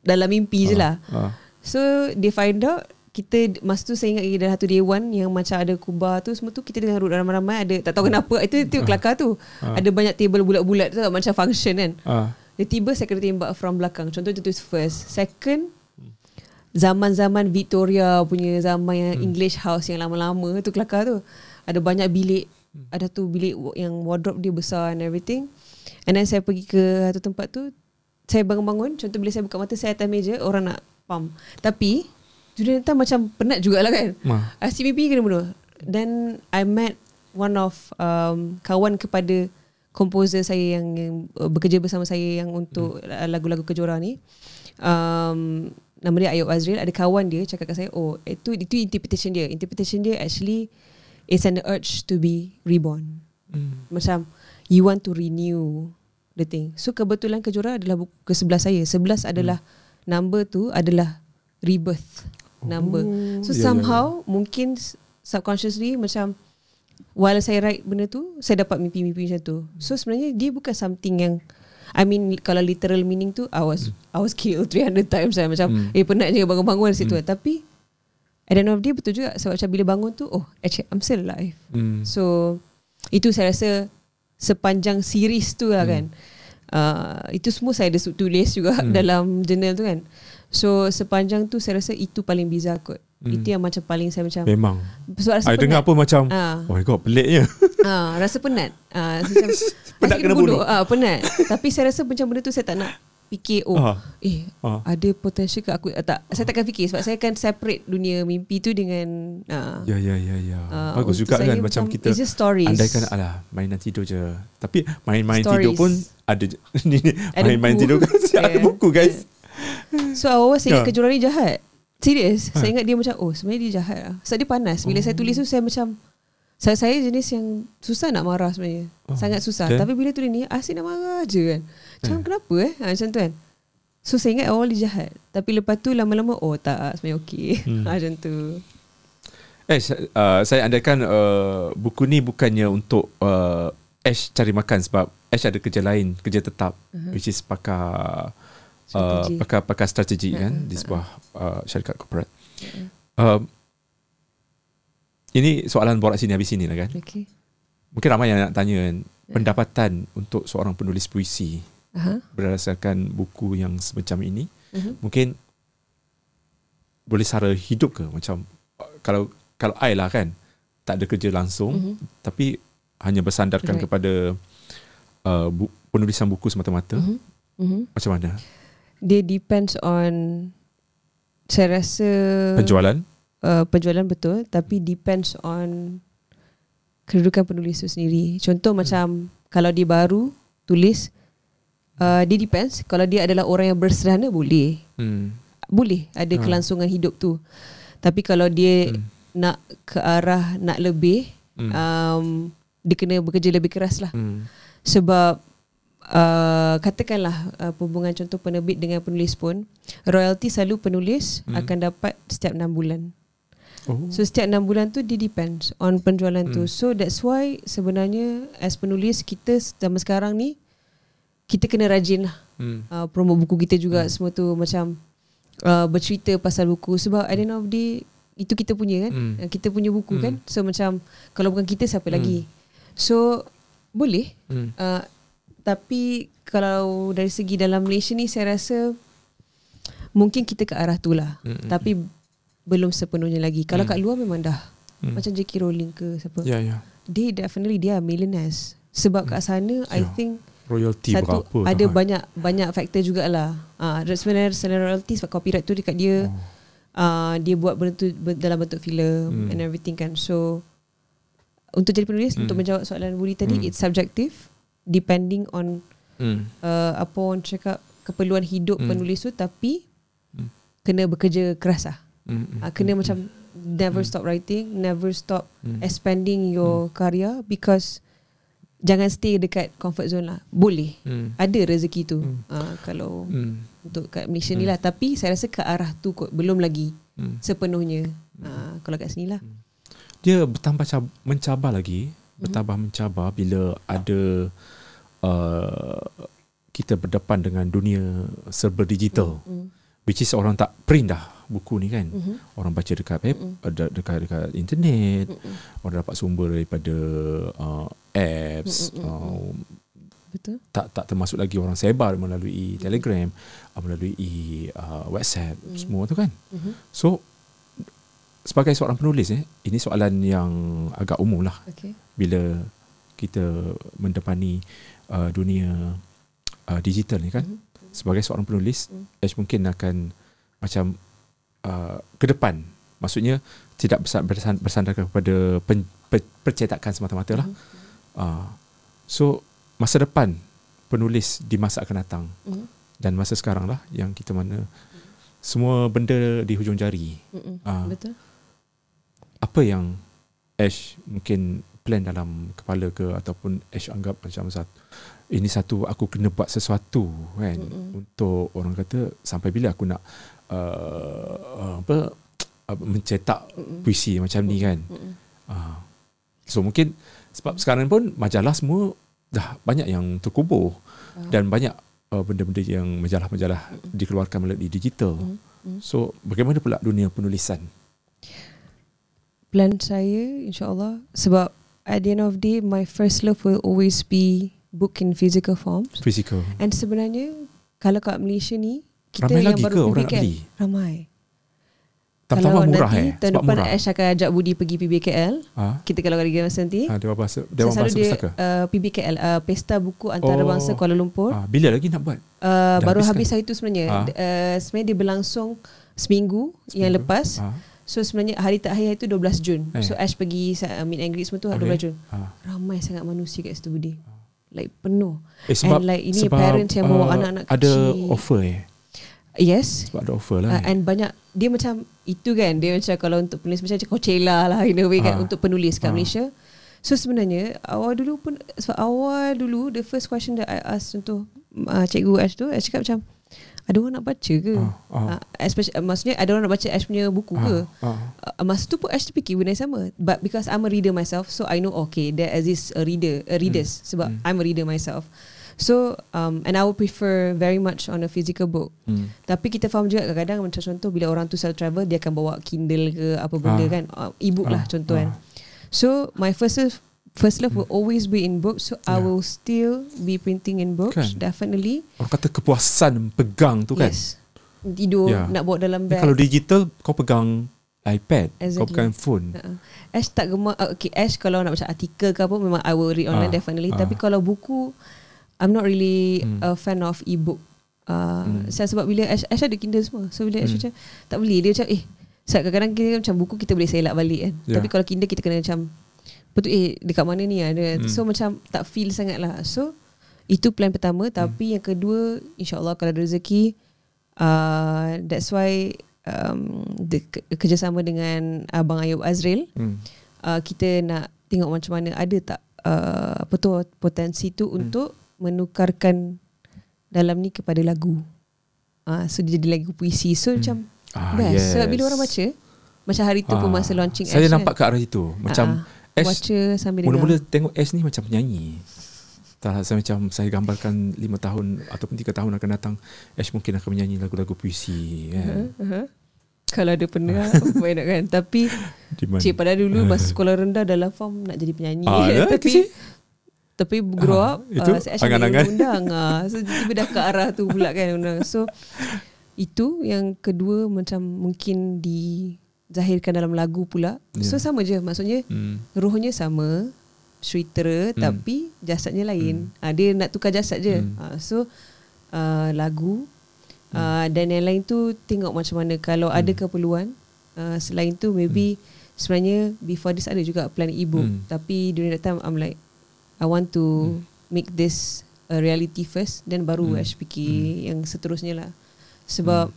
dalam mimpi je lah. Ha. So dia find out kita masa tu saya ingat lagi ada satu dewan yang macam ada kubah tu semua tu kita dengan duduk ramai-ramai ada tak tahu kenapa itu itu kelakar tu. Ada banyak table bulat-bulat tu macam function kan. Ha. Dia tiba saya kena tembak from belakang. Contoh itu first. Second, zaman-zaman Victoria punya zaman yang English house yang lama-lama tu kelakar tu. Ada banyak bilik. Ada tu bilik yang wardrobe dia besar and everything. And then saya pergi ke satu tempat tu. Saya bangun-bangun. Contoh bila saya buka mata saya atas meja. Orang nak pump. Tapi, dunia datang macam penat jugalah kan. Ma. Asyik mimpi kena bunuh. Then I met one of um, kawan kepada komposer saya yang, yang uh, bekerja bersama saya yang untuk hmm. lagu-lagu kejora ni. Um, nama dia Ayub Azril. Ada kawan dia cakap kat saya, oh itu itu interpretation dia. Interpretation dia actually it's an urge to be reborn. Hmm. Macam you want to renew the thing. So kebetulan kejora adalah buku ke sebelah saya. Sebelas adalah number tu adalah rebirth number. Oh, So ya, somehow mungkin s- subconsciously macam while saya write benda tu saya dapat mimpi-mimpi macam tu. So sebenarnya dia bukan something yang I mean kalau literal meaning tu I was I was killed 300 times lah. macam Hmm. eh penat je bangun-bangun situ hmm. tapi at the end of the day betul juga sebab macam bila bangun tu oh actually I'm still alive. Hmm. So itu saya rasa sepanjang series tu lah kan. Uh, itu semua saya ada tulis juga Hmm. dalam journal tu kan. So sepanjang tu saya rasa itu paling bizarre kot. Hmm. Itu yang macam paling saya macam Memang. sebab rasa I dengar penat. apa macam Ah. Oh my god peliknya. Ah, rasa penat. Ah, macam Penat kena bunuh. Ah, penat. Tapi saya rasa macam benda tu saya tak nak fikir oh Ah. eh Ah. ada potential ke aku ah, tak saya takkan fikir sebab saya akan separate dunia mimpi tu dengan Ya ya ya ya. Bagus juga kan macam kita it's just stories. andaikan alah mainan tidur je. Tapi main-main Stories. tidur pun ada ni main-main tidur kan ada Yeah. buku guys. So awal saya ingat Ya. kejuaraan ni jahat. Serius. Ha. Saya ingat dia macam oh sebenarnya dia jahat lah. Sebab dia panas. Bila saya tulis tu saya macam saya, saya jenis yang susah nak marah sebenarnya. Oh, Sangat susah. then? Tapi bila tulis ni asyik nak marah je kan. Macam Hmm. kenapa eh? Ha, macam tu kan. So saya ingat awal dia jahat. Tapi lepas tu lama-lama oh tak sebenarnya okey. Hmm. Ha, macam tu. Eh sa- uh, saya andaikan uh, buku ni bukannya untuk uh, Ash cari makan sebab Ash ada kerja lain, kerja tetap uh-huh. which is pakar uh, Strategi. pakar pakar strategi Uh-uh, kan di sebuah uh, syarikat korporat. Uh-uh. Um, ini soalan borak sini habis sini lah kan. Okey. Mungkin ramai yang nak tanya kan pendapatan untuk seorang penulis puisi Aha. berdasarkan buku yang semacam ini Uh-huh. mungkin boleh sara hidup ke macam uh, kalau kalau I lah kan tak ada kerja langsung Mhm. tapi hanya bersandarkan Right. kepada uh, bu, penulisan buku semata-mata Mhm. Mhm. macam mana Dia depends on saya rasa penjualan uh, penjualan betul tapi depends on kedudukan penulis tu sendiri. Contoh hmm. macam kalau dia baru tulis uh, dia depends kalau dia adalah orang yang bersederhana boleh. hmm. Boleh ada Ha. kelangsungan hidup tu. Tapi kalau dia Hmm. nak ke arah nak lebih Hmm. um, dia kena bekerja lebih keras lah. Hmm. Sebab uh, katakanlah uh, hubungan contoh penerbit dengan penulis pun royalty selalu penulis Hmm. akan dapat setiap 6 bulan. Oh. So setiap 6 bulan tu dia depends on penjualan Hmm. tu. So that's why sebenarnya as penulis kita zaman sekarang ni kita kena rajin lah Hmm. uh, promo buku kita juga semua tu macam uh, bercerita pasal buku sebab at the end of the day itu kita punya kan Hmm. uh, kita punya buku Hmm. kan so macam kalau bukan kita siapa Hmm. lagi so boleh Hmm. uh, tapi kalau dari segi dalam Malaysia ni saya rasa mungkin kita ke arah tu lah Hmm. tapi belum sepenuhnya lagi kalau Hmm. kat luar memang dah Hmm. macam J.K. Rowling ke siapa Ya, ya. they definitely dia millionaires sebab kat sana I Ya. think Royalty satu berapa? ada tak? banyak banyak faktor jugalah. Ah uh, sebenarnya sebenarnya royalty sebab copyright tu dekat dia Oh. uh, dia buat bentuk ber- dalam bentuk filem Hmm. and everything kan. So untuk jadi penulis Hmm. untuk menjawab soalan Budi tadi Hmm. it's subjective depending on Hmm. uh, apa orang cakap keperluan hidup Hmm. penulis tu tapi Hmm. kena bekerja keras lah. Hmm. Hmm. Uh, kena Hmm. macam never Hmm. stop writing, never stop Hmm. expanding your karya because jangan stay dekat comfort zone lah. Boleh. Hmm. Ada rezeki tu Hmm. uh, kalau Hmm. untuk kat Malaysia ni Hmm. lah tapi saya rasa ke arah tu kot belum lagi Hmm. sepenuhnya uh, kalau kat sini lah Dia bertambah cab- mencabar lagi, bertambah mencabar bila ada uh, kita berdepan dengan dunia serba digital. mm. Which is orang tak print dah buku ni kan. Mhm. Orang baca dekat Mm-mm. de- dekat dekat internet, Mm-mm. orang dapat sumber daripada uh, apps, mm-mm. uh, betul tak tak termasuk lagi orang sebar melalui Telegram, uh, melalui uh, WhatsApp, Mm. semua tu kan. Mhm. So sebagai seorang penulis eh, ini soalan yang agak umum lah okay bila kita mendepani uh, dunia uh, digital ni kan. Mhm. Sebagai seorang penulis, Mm. Ash mungkin akan macam uh, ke depan. Maksudnya tidak bersa- bersan- bersandar kepada pen, per, percetakan semata-mata lah. Mhm. Uh, so masa depan penulis di masa akan datang Mhm. dan masa sekarang lah yang kita mana semua benda di hujung jari. Ah. betul Apa yang Ash mungkin plan dalam kepala ke ataupun Ash anggap macam satu ini satu aku kena buat sesuatu kan Mm-mm. untuk orang kata sampai bila aku nak uh, apa uh, mencetak Mm-mm. puisi macam ni kan. Mm-mm. Uh, so mungkin sebab sekarang pun majalah semua dah banyak yang terkubur Ah. dan banyak uh, benda-benda yang majalah-majalah dikeluarkan melalui digital. Mm. Mm. So bagaimana pula dunia penulisan? plan saya insyaallah sebab at the end of the day my first love will always be book in physical forms Physical. and sebenarnya kalau kat Malaysia ni kita Ramai yang lagi baru ke orang nak beli? ramai Tambah murah nanti eh. tahun Sebab depan murah. Ash akan ajak Budi pergi PBKL Ha? kita kalau ada masa nanti Ha, Dewan Bahasa Dewan selalu Bahasa dia Pustaka. uh, PBKL uh, Pesta Buku Antarabangsa Oh. Kuala Lumpur Ha, bila lagi nak buat? uh, dah baru habis habis hari tu sebenarnya Ha. uh, sebenarnya dia berlangsung seminggu, yang Seminggu. lepas Ha. So sebenarnya hari terakhir itu 12 Jun Eh. so Ash pergi uh, meet and greet semua tu Okay. 12 Jun Ha. ramai sangat manusia kat situ Budi like penuh Eh, sebab, And like ini sebab, parents yang bawa uh, anak-anak Ada kecil. offer eh. yes Sebab ada offer lah. uh, and banyak dia macam itu kan dia macam kalau untuk penulis macam Coachella lah in a way kan Ah. untuk penulis kat Ah. Malaysia so sebenarnya awal dulu pun sebab awal dulu the first question that I ask contoh uh, cikgu Ash tu Ash cakap macam ada orang nak baca ke Ah, ah. uh, especially uh, maksudnya ada orang nak baca Ash punya buku Ah, ke ah. uh, masa tu pun Ash terfikir benda yang sama but because I'm a reader myself so I know okay there exists a reader a readers sebab Hmm. I'm a reader myself so um, and I would prefer very much on a physical book Hmm. tapi kita faham juga kadang-kadang macam contoh bila orang tu selalu travel dia akan bawa Kindle ke apa benda Ah. kan uh, e-book lah Ah, contoh kan ah. so my first first love will always be in books so I Yeah. will still be printing in books Kan? definitely Orang kata kepuasan pegang tu kan. yes tidur Ya. nak bawa dalam bag kalau digital kau pegang iPad, kau Exactly. pegang phone. Uh-uh. Ash tak gemar uh, okay, Ash kalau nak baca artikel ke apa memang I will read online Ah, definitely ah. tapi kalau buku I'm not really Hmm. a fan of e-book uh, Hmm. saya sebab bila Ash, Ash ada Kindle semua so bila Ash Hmm. macam tak boleh dia macam eh sebab kadang-kadang kita macam buku kita boleh selak balik kan Ya. tapi kalau Kindle kita kena macam betul eh dekat mana ni ada Hmm. so macam tak feel sangat lah so itu plan pertama tapi yang kedua insyaallah kalau ada rezeki uh, that's why um, the, ke- kerjasama dengan Abang Ayub Azril Hmm. uh, kita nak tengok macam mana ada tak uh, apa tu potensi tu Hmm. untuk menukarkan dalam ni kepada lagu. Ah uh, so dia jadi lagu puisi. So Hmm. macam Ah, best. yes. Sebab bila orang baca Macam hari tu pun Ah, masa launching Saya Ash nampak ke arah itu Macam Ah, Ash Baca sambil dengar Mula-mula tengok Ash ni macam penyanyi tak, saya macam saya gambarkan 5 tahun ataupun 3 tahun akan datang Ash mungkin akan menyanyi lagu-lagu puisi kan. uh-huh. Kalau ada pernah Boleh nak kan Tapi Di? Cik pada dulu Masa sekolah rendah Dalam form nak jadi penyanyi Ah, ya, Tapi. Tapi grow Ah, up itu uh, Saya actually angan-angan. undang ah. So tiba-tiba dah ke arah tu pula kan undang. So Itu yang kedua Macam mungkin Dizahirkan dalam lagu pula So Ya. sama je Maksudnya Hmm. Rohnya sama Cerita Hmm. Tapi Jasadnya lain ah, Dia nak tukar jasad je Hmm. ah, So uh, Lagu uh, Dan yang lain tu Tengok macam mana Kalau Hmm. ada keperluan uh, Selain tu maybe Sebenarnya Before this ada juga Plan e-book Hmm. Tapi during that time I'm like I want to Make this A reality first Then baru Hmm. Ash fikir Yang seterusnya lah Sebab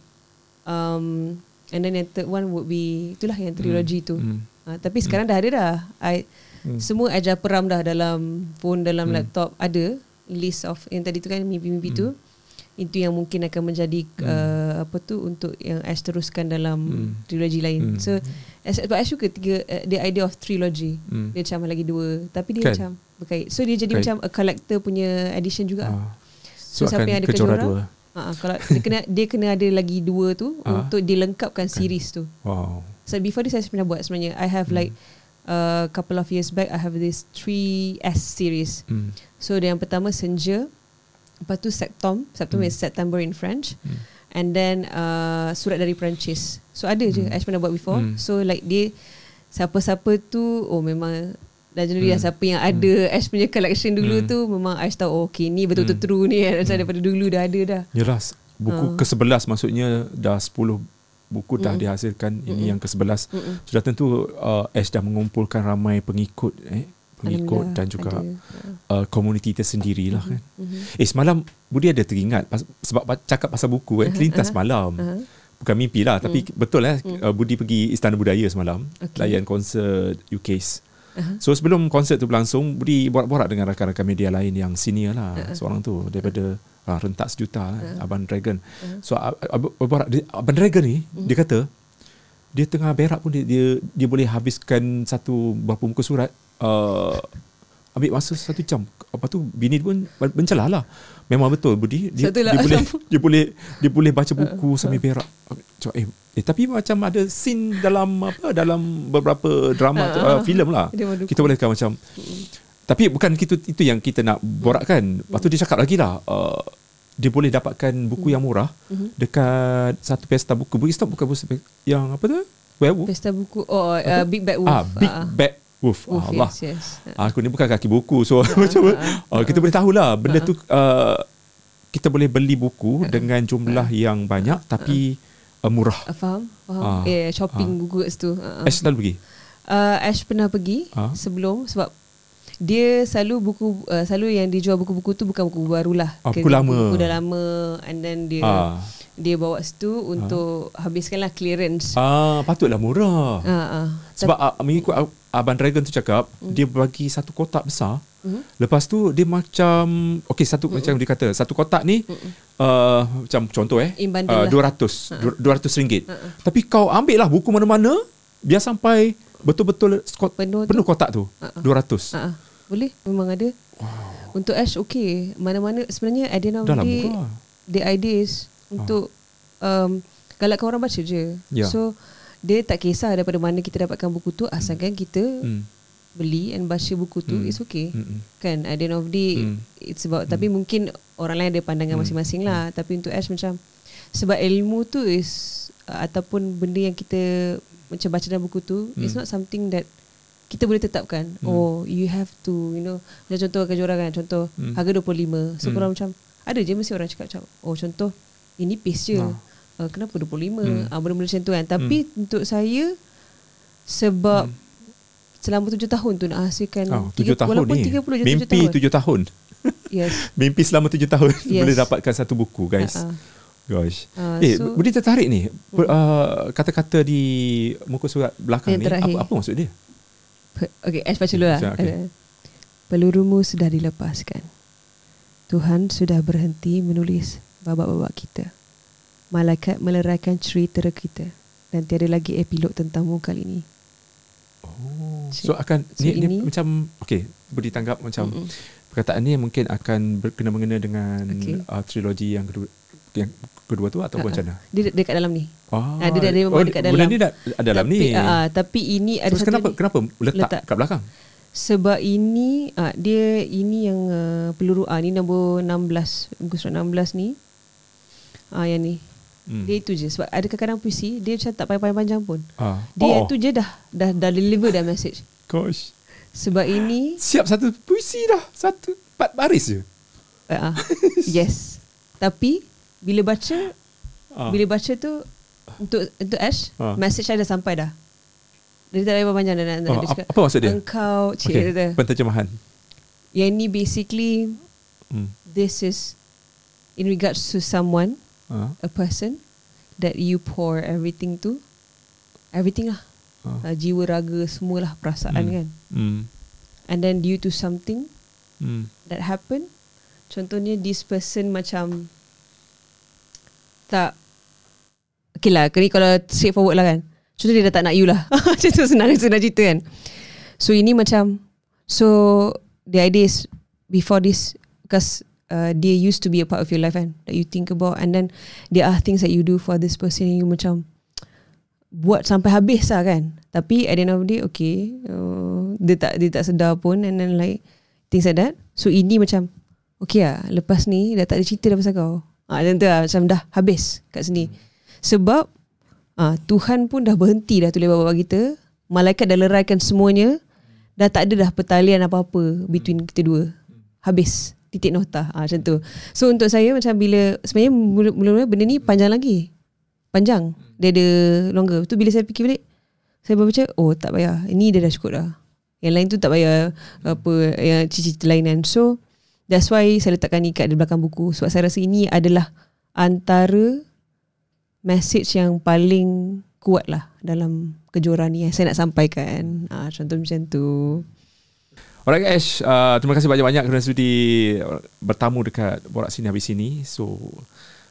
um, And then yang third one would be Itulah yang trilogy tu Hmm. Uh, tapi sekarang dah ada dah. I, Hmm. Semua ajar peram dah dalam phone, dalam Hmm. laptop ada list of yang tadi tu kan mimpi-mimpi Hmm. tu. Itu yang mungkin akan menjadi uh, apa tu untuk yang Ash teruskan dalam Hmm. trilogi lain. Hmm. So Ash, sebab Ash suka tiga uh, the idea of trilogy. Hmm. Dia macam lagi dua tapi dia Kan? macam berkait. So dia jadi Berkait. macam a collector punya edition juga. Ah. So, So, siapa yang ada kejora kejora dua. Uh, kalau dia kena dia kena ada lagi dua tu Ah. untuk dilengkapkan series tu. Wow. So before this saya pernah buat sebenarnya I have Hmm. like a couple of years back I have this 3S series. Hmm. So yang pertama Senja, lepas tu Septem, Septem Hmm. is September in French. Hmm. And then uh, surat dari Perancis. So ada je Hmm. Ash pernah buat before. Hmm. So like dia siapa-siapa tu oh memang jadi Hmm. hmm. siapa yang ada Ash punya collection dulu Hmm. tu memang Ash tahu oh, okay ni betul-betul Hmm. true ni kan. Macam daripada dulu dah ada dah. Yalah, s- buku Ah. ke-11 maksudnya dah 10 buku dah Mm-mm. dihasilkan. Ini Mm-mm. yang ke-11. Mm-mm. Sudah tentu uh, Ash dah mengumpulkan ramai pengikut eh pengikut dan juga ada. uh, komuniti tersendiri lah kan. Mhm. Eh semalam Budi ada teringat pas, sebab cakap pasal buku eh terlintas aha. malam. Aha. Bukan mimpi lah tapi betul eh Mm. uh, Budi pergi Istana Budaya semalam Okey. layan konsert UK's. Aha. So sebelum konsert tu berlangsung Budi borak-borak dengan rakan-rakan media lain yang senior lah Uh-uh. seorang tu daripada uh, rentak sejuta lah, Uh-uh. Abang Dragon. Uh-huh. So ab- ab- borak Abang Dragon ni Mm. dia kata dia tengah berak pun dia dia, dia boleh habiskan satu berapa muka surat uh, ambil masa satu jam. Apa tu bini pun mencelah lah. Memang betul Budi dia, Satu lah, dia boleh dia boleh dia boleh baca buku sambil berak. Cakap, eh, eh tapi macam ada scene dalam apa dalam beberapa drama tu, uh, filem lah. Kita boleh kata macam tapi bukan itu itu yang kita nak borakkan. Lepas tu dia cakap lagi lah uh, dia boleh dapatkan buku yang murah Mhm. dekat satu pesta buku. Stop bukan buku yang apa tu? Werewolf. Pesta buku oh uh, Big Bad Wolf. Ah, Big ah. Bad Wolf. Wolf, Allah. yes, yes. Aku ni bukan kaki buku so macam uh, kita boleh tahulah benda tu uh, kita boleh beli buku dengan jumlah yang banyak tapi uh, murah. Uh, faham? Faham? Ah, yeah, shopping ah. buku kat situ. Uh, Ash selalu pergi. uh, Ash pernah pergi Ah. sebelum sebab dia selalu buku uh, selalu yang dijual buku-buku tu bukan buku baru lah. Ah, Ke- buku lama. Buku dah lama and then dia Ah. Dia bawa situ untuk habiskanlah clearance. Ah, patutlah murah. Ah, ah. Sebab uh, mengikut Abang Dragon tu cakap Hmm. dia bagi satu kotak besar. Mhm. Lepas tu dia macam okey satu macam dia kata satu kotak ni uh, macam contoh eh uh, lah. 200 200 ringgit. Tapi kau ambil lah buku mana-mana biar sampai betul-betul skot, Penuh tu. penuh kotak tu Ha-ha. 200. Ah, ah. boleh memang ada. Wow. Untuk Ash okay. Mana-mana sebenarnya of Dah lah the idea is untuk um, galakkan orang baca je. Ya. So dia tak kisah daripada mana kita dapatkan buku tu asalkan kita Hmm. beli and baca buku tu Hmm. it's okay. Mm-mm. Kan at the end of the day Hmm. it's about tapi mungkin orang lain ada pandangan Hmm. masing-masing lah tapi untuk Ash macam sebab ilmu tu is uh, ataupun benda yang kita macam baca dalam buku tu Hmm. it's not something that kita boleh tetapkan Hmm. oh you have to you know macam contoh kejora kan contoh Hmm. harga 25 so Hmm. korang macam ada je mesti orang cakap macam oh contoh ini piece je Ah. uh, kenapa 25 Hmm. ah, benda-benda macam tu kan tapi untuk saya sebab selama tujuh tahun tu nak hasilkan Oh, tiga- tujuh tahun walaupun ni. 30 je Mimpi tujuh tahun tujuh tahun. yes Mimpi selama tujuh tahun Yes. boleh dapatkan satu buku guys. Ah. Gosh. Ah, eh, so- Budi tertarik ni. Per, uh, kata-kata di muka surat belakang ni terakhir. apa apa maksud dia? Okay, Ash baca dulu lah. Okay. Ada. Pelurumu sudah dilepaskan. Tuhan sudah berhenti menulis babak-babak kita. Malaikat meleraikan cerita kita dan tiada lagi epilog tentangmu kali ini. Oh. So akan So ni, ni ini- macam okey, boleh tanggap macam Mm-mm. perkataan ni mungkin akan berkena-mengena dengan Okey. uh, trilogi yang kedua yang kedua tu ataupun macam mana? Dia de- dekat dalam ni. Ah, Ah, dia dia memang dekat Benda dalam. ni dah ada dalam tapi, ni. Uh, tapi ini ada satu kenapa lagi. kenapa letak, Letak. kat belakang? Sebab ini uh, dia ini yang uh, peluru ah ni nombor 16 muka surat 16 ni. Ah yang ni. Hmm. Dia itu je sebab ada kadang-kadang puisi dia macam tak payah panjang pun. ah. Dia oh, tu je dah dah dah deliver dah message. gosh. Sebab ini Siap satu puisi dah. Satu empat baris je. uh, uh, yes. Tapi bila baca Ah. bila baca tu untuk untuk Ash Ah. message dah sampai dah. Dia tak payah panjang dah nak, Oh, dia apa, cakap, apa maksud dia? Engkau cik dia kata, penterjemahan. Yang ni basically Hmm. this is in regards to someone Ah. a person that you pour everything to everything lah Ah. uh, jiwa raga semualah perasaan Hmm. kan Hmm. and then due to something Hmm. that happen contohnya this person macam tak okay lah ni kalau straightforward lah kan contoh dia dah tak nak you lah macam tu senang senang cerita kan so ini macam so the idea is before this because uh, dia used to be a part of your life kan? That you think about and then there are things that you do for this person and you macam buat sampai habis lah kan? Tapi at the end of the day okay uh, dia tak dia tak sedar pun and then like things like that. So ini macam okay lah lepas ni dah tak ada cerita dah pasal kau. Ah, macam tu lah macam dah habis kat sini. Sebab ah, Tuhan pun dah berhenti dah tulis bapa kita. Malaikat dah leraikan semuanya. Dah tak ada dah pertalian apa-apa between kita dua. Habis titik nota. Ah, macam tu. So untuk saya macam bila sebenarnya mula- mula-mula benda ni panjang lagi. Panjang. Dia ada longer. Tu bila saya fikir balik saya baca oh tak payah. Ini dia dah cukup dah. Yang lain tu tak payah apa yang cerita-cerita lain kan. So that's why saya letakkan ni kat di belakang buku. Sebab saya rasa ini adalah antara message yang paling kuat lah dalam kejuaraan ni yang saya nak sampaikan. Ah, contoh macam tu Alright Ash, uh, terima kasih banyak-banyak kerana sudi bertamu dekat Borak Sini Habis Sini. So,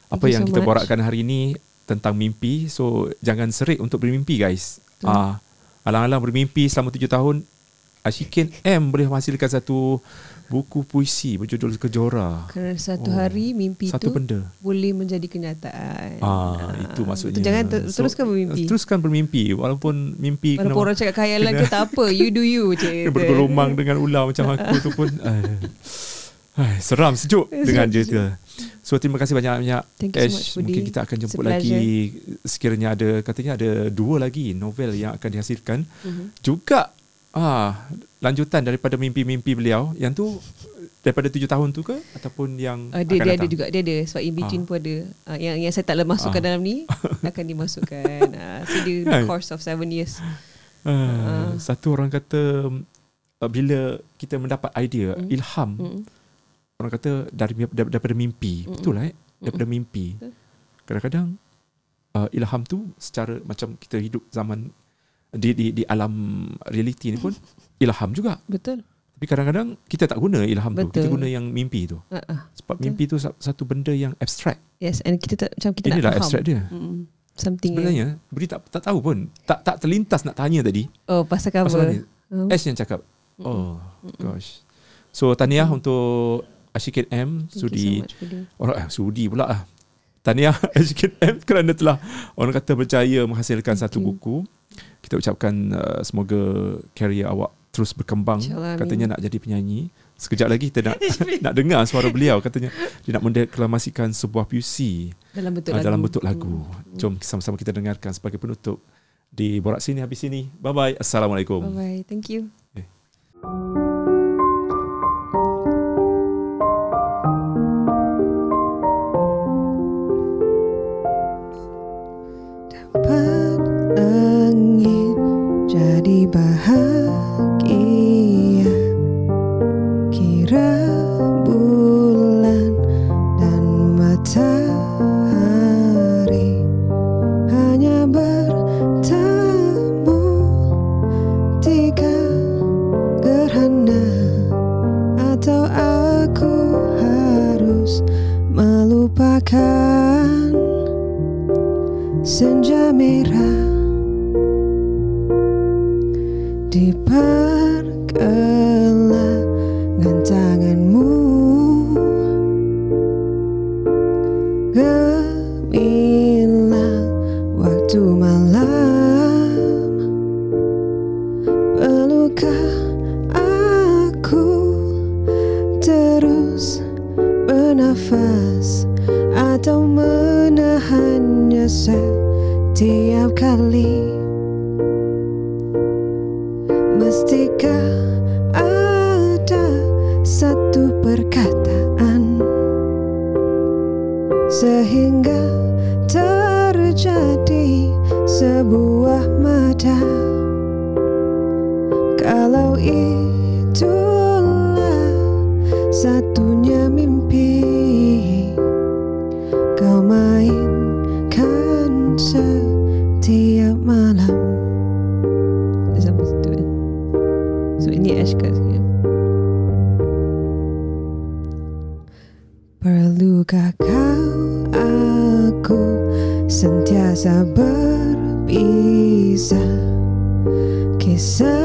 apa Thank you yang so kita much. borakkan hari ini tentang mimpi. So, jangan serik untuk bermimpi guys. Ah, alang-alang bermimpi selama tujuh tahun, Ashikin M boleh menghasilkan satu buku puisi berjudul Kejora. kerana satu Oh, hari mimpi Satu tu benda. boleh menjadi kenyataan Ah, itu maksudnya. Betul, jangan ter- teruskan bermimpi Teruskan bermimpi walaupun mimpi Walaupun orang cakap khayalan ke tak apa You do you je Dia bergelumang dengan ular macam aku tu pun eh, eh, seram sejuk dengan dia tu. So terima kasih banyak-banyak Thank you so Ash. much, Budi. Mungkin kita akan jemput lagi sekiranya ada katanya ada dua lagi novel yang akan dihasilkan. Mhm. Juga ah lanjutan daripada mimpi-mimpi beliau yang tu daripada tujuh tahun tu ke ataupun yang Uh, dia, akan dia datang? ada juga dia ada sebab in between Ah. pun ada uh, yang yang saya tak boleh masukkan Ah. dalam ni akan dimasukkan uh, so dia the course of seven years Ah, Ah. satu orang kata uh, bila kita mendapat idea, Mm. ilham, mm. orang kata dari dar- daripada mimpi. Mm-mm. Betul lah eh? Daripada mimpi. Betul. Kadang-kadang uh, ilham tu secara macam kita hidup zaman di di di alam realiti ni pun ilham juga. betul Tapi kadang-kadang kita tak guna ilham tu. Kita Betul. guna yang mimpi tu. uh, uh. Sebab Betul. mimpi tu sa- satu benda yang abstrak. yes and kita tak macam kita Inilah nak faham abstrak dia. mm. something yang, Sebenarnya Beri tak tak tahu pun. Tak tak terlintas nak tanya tadi. oh pasal cover Pasal ni Oh. Ash yang cakap. Oh gosh. So tahniah untuk Ashikin M Thank sudi you so much Budi. orang eh, sudi pula lah. Tahniah Ashikin M kerana telah orang kata berjaya menghasilkan satu you. buku. Kita ucapkan uh, semoga karya awak terus berkembang. Katanya nak jadi penyanyi. Sekejap lagi kita nak nak dengar suara beliau katanya dia nak mendeklamasikan sebuah puisi dalam bentuk uh, lagu dalam bentuk lagu. Mm. Jom sama-sama kita dengarkan sebagai penutup di Borak Sini Habis Sini. Bye bye. Assalamualaikum. bye bye thank you Dapat mainkan setiap malam. Sampai situ kan So ini Ash kat sini Perlukah kau aku sentiasa berpisah? Kisah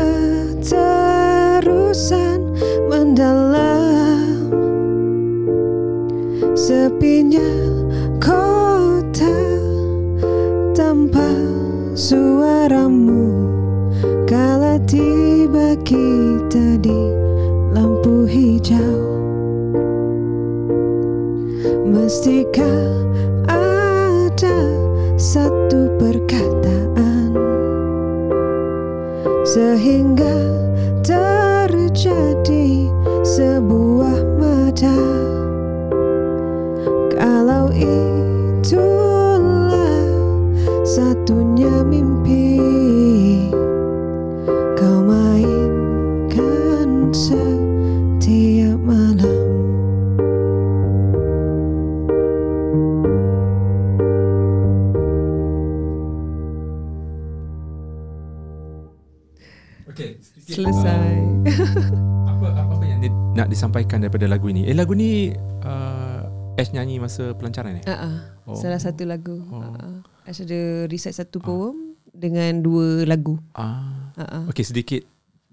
daripada lagu ini? Eh lagu ni uh, Ash nyanyi masa pelancaran eh? uh-uh. Oh. Salah satu lagu Oh. uh-uh. Ash ada recite satu poem Dengan dua lagu Ah, uh-uh. okay sedikit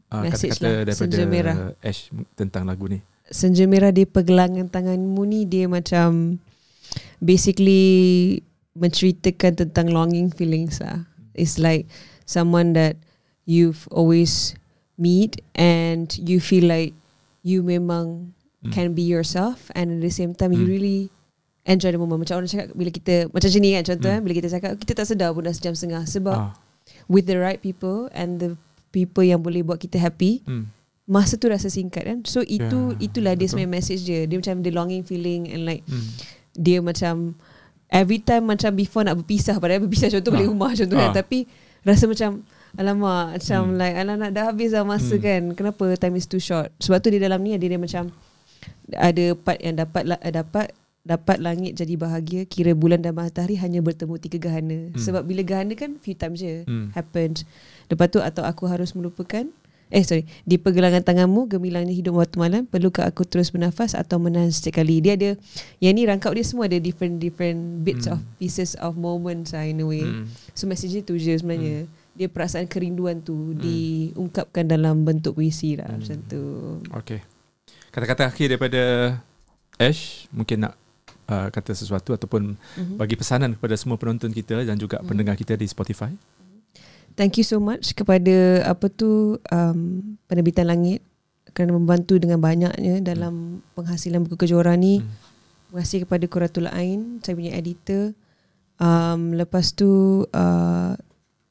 uh, Message kata-kata lah, daripada senja merah. Ash tentang lagu ni. Senja merah di pergelangan tanganmu ni Dia macam Basically Menceritakan tentang longing feelings lah It's like Someone that You've always Meet And you feel like You memang Hmm. Can be yourself And at the same time You Hmm. really Enjoy the moment Macam orang cakap Bila kita Macam macam ni kan contoh Hmm. kan Bila kita cakap Kita tak sedar pun dah sejam setengah Sebab Ah, With the right people And the people yang boleh buat kita happy hmm. masa tu rasa singkat kan so itu Ya, itulah dia sebenarnya message dia dia macam the longing feeling and like Hmm. dia macam every time macam before nak berpisah padahal berpisah contoh Ah. balik rumah contoh kan Ah. tapi rasa macam alamak macam Hmm. like alamak dah habis dah masa Hmm. kan kenapa time is too short sebab tu di dalam ni dia, dia macam ada part yang dapat la- dapat dapat langit jadi bahagia kira bulan dan matahari hanya bertemu tiga gerhana Hmm. sebab bila gerhana kan few times je Hmm. happens lepas tu atau aku harus melupakan Eh sorry Di pergelangan tanganmu Gemilangnya hidup waktu malam Perlukah aku terus bernafas Atau menahan setiap kali Dia ada Yang ni rangkap dia semua Ada different different Bits Hmm. of Pieces of moments lah In a way Hmm. So message dia tu je sebenarnya Dia perasaan kerinduan tu Diungkapkan dalam bentuk puisi lah Hmm. Macam tu Okay. Kata-kata akhir daripada Ash mungkin nak uh, kata sesuatu ataupun Mhm. bagi pesanan kepada semua penonton kita dan juga Mhm. pendengar kita di Spotify. Thank you so much kepada apa tu um, penerbitan langit kerana membantu dengan banyaknya dalam penghasilan buku kejuaraan ni. Hmm. Terima kasih kepada Kuratul Ain, saya punya editor. Um, lepas tu uh,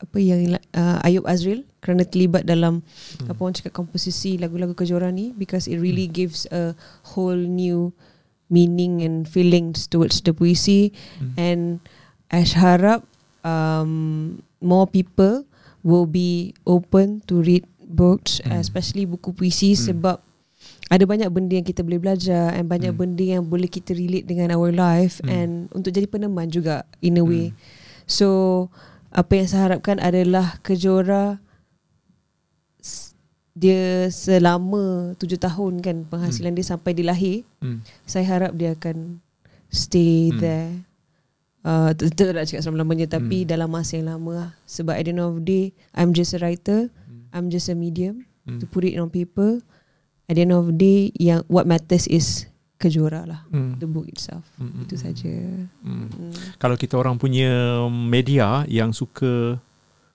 apa yang uh, Ayub Azril kerana terlibat dalam Hmm. apa orang cakap komposisi lagu-lagu kejuaraan ni because it really gives a whole new meaning and feelings towards the puisi Hmm. and Ash harap um, more people will be open to read books Hmm. especially buku puisi Hmm. sebab ada banyak benda yang kita boleh belajar and banyak Hmm. benda yang boleh kita relate dengan our life Hmm. and untuk jadi peneman juga in a way. Hmm. So apa yang saya harapkan adalah kejora dia selama tujuh tahun kan penghasilan dia sampai dia lahir Hmm. saya harap dia akan stay Hmm. there uh, tak nak cakap selama-lamanya tapi Hmm. dalam masa yang lama lah. sebab at the end of the day I'm just a writer Hmm. I'm just a medium Hmm. to put it on paper. At the end of the day, yang what matters is kejuara lah. Hmm. The book itself. Hmm, Itu hmm, saja. Hmm. Hmm. Kalau kita orang punya media yang suka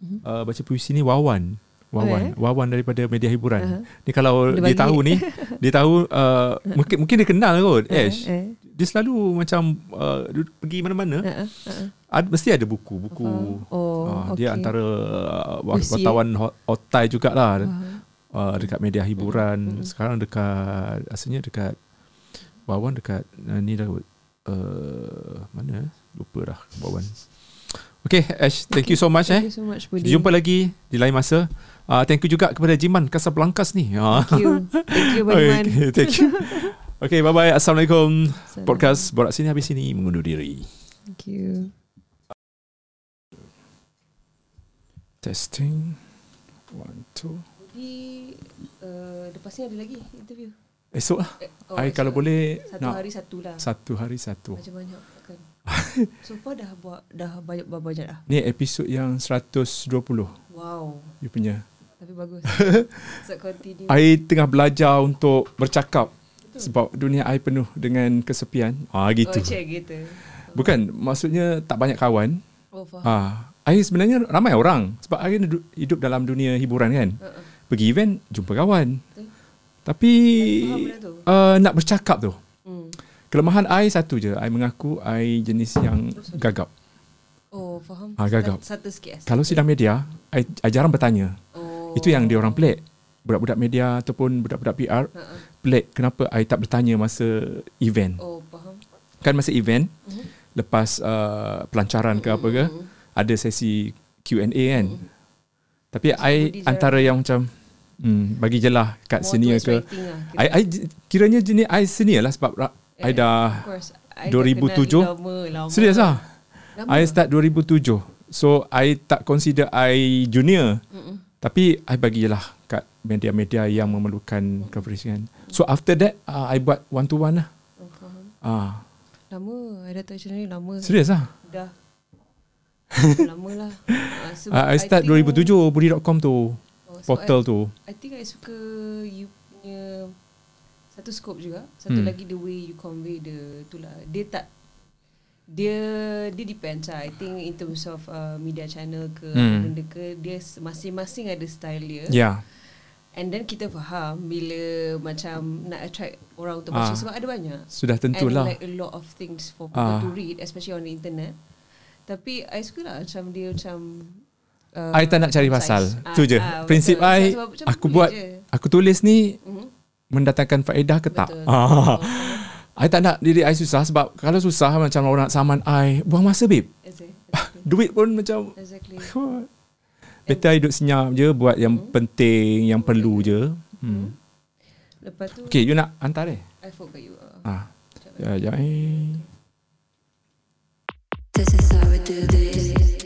Mhm. uh, baca puisi ni Wawan. Wawan, Oh, eh? Wawan daripada media hiburan. Aha. Ni kalau Dia dia, tahu ni, dia tahu uh, mungkin mungkin dia kenal kot Eh, Ash. eh. Dia selalu macam uh, pergi mana-mana, Uh, uh, uh, ad, mesti ada buku, buku. Faham. Oh, Ah, okay. Dia antara uh, wartawan otai jugalah Faham. uh, dekat media hiburan. Mm. Sekarang dekat asalnya dekat Wawan dekat uh, ni dah uh, mana lupa dah Wawan. Okay Ash, thank you so much eh. Thank you so much, Budi. Jumpa lagi di lain masa. Uh, thank you juga kepada Jiman Casablancas ni. Uh. Thank you. Thank you, Badiman. okay, thank you. Okay, bye-bye. Assalamualaikum. Salam. Podcast Borak Sini habis sini mengundur diri. Thank you. Testing. One, two. Budi, uh, lepas ni ada lagi interview. Esok lah. Eh, Oh, I kalau boleh Satu nak hari satu lah. satu hari satu. Macam banyak kan. so far dah buat dah banyak banyak dah. Ni episod yang 120 Wow. you punya. Tapi bagus. so continue. I tengah belajar untuk bercakap sebab dunia I penuh dengan kesepian. Ah gitu. Oh, cik gitu. Bukan, maksudnya tak banyak kawan. Oh, faham. Ah, I sebenarnya ramai orang sebab I du- hidup dalam dunia hiburan kan. Uh-uh. Pergi event jumpa kawan. Betul. Tapi I uh, nak bercakap tu. Hmm. Kelemahan I satu je. I mengaku I jenis yang Oh, gagap. Oh, faham. Ah, gagap. Satu sikit. Kalau sidang media, I, I jarang bertanya. Oh. Itu yang dia orang pelik. Budak-budak media ataupun budak-budak PR Uh-uh. pelik kenapa I tak bertanya masa event. Oh, faham. Kan masa event Mhm. lepas uh, pelancaran ke apa ke Mhm. ada sesi Q&A kan. Mhm. Tapi I Budi jarang- antara yang macam hmm, bagi je lah kat More senior ke. lah, I, I kiranya jenis I senior lah sebab ra- I Eh, dah course. I dah 2007. kenal Lama, lama. serius lah. Lama. I start 2007. So I tak consider I junior. Mm-mm. Tapi I bagi je lah kat media-media yang memerlukan coverage kan. So after that uh, I buat one to one lah. Faham. Ah, Lama. I tahu channel ni lama. serius lah. Dah. lama lah. Ah, sebab Uh, I start think- 2007 budi.com tu, so portal tu. I, I think I suka you punya satu scope juga. Satu Hmm. lagi the way you convey the itulah. Dia tak dia dia depends lah. I think in terms of uh, media channel ke Hmm. benda ke dia masing-masing ada style dia. Yeah. And then kita faham bila macam nak attract orang untuk baca Ah. sebab ada banyak. Sudah tentulah. And like a lot of things for people Ah. to read especially on the internet. Tapi I suka lah macam dia macam uh, I tak nak cari pasal. concise. Tu je. Ah, ah, Prinsip betul. I, Sebab macam aku buat je. aku tulis ni Mhm. mendatangkan faedah ke tak? Betul. Ah. Oh, I tak nak diri I susah sebab kalau susah macam orang nak saman I, buang masa babe. exactly. Duit pun macam Exactly. Better I duduk senyap je buat yang Hmm. penting, yang perlu je. Hmm. Lepas tu Okay, you nak hantar eh? I forgot you. Uh, Ah. Ya, ya. eh. This is how we do this.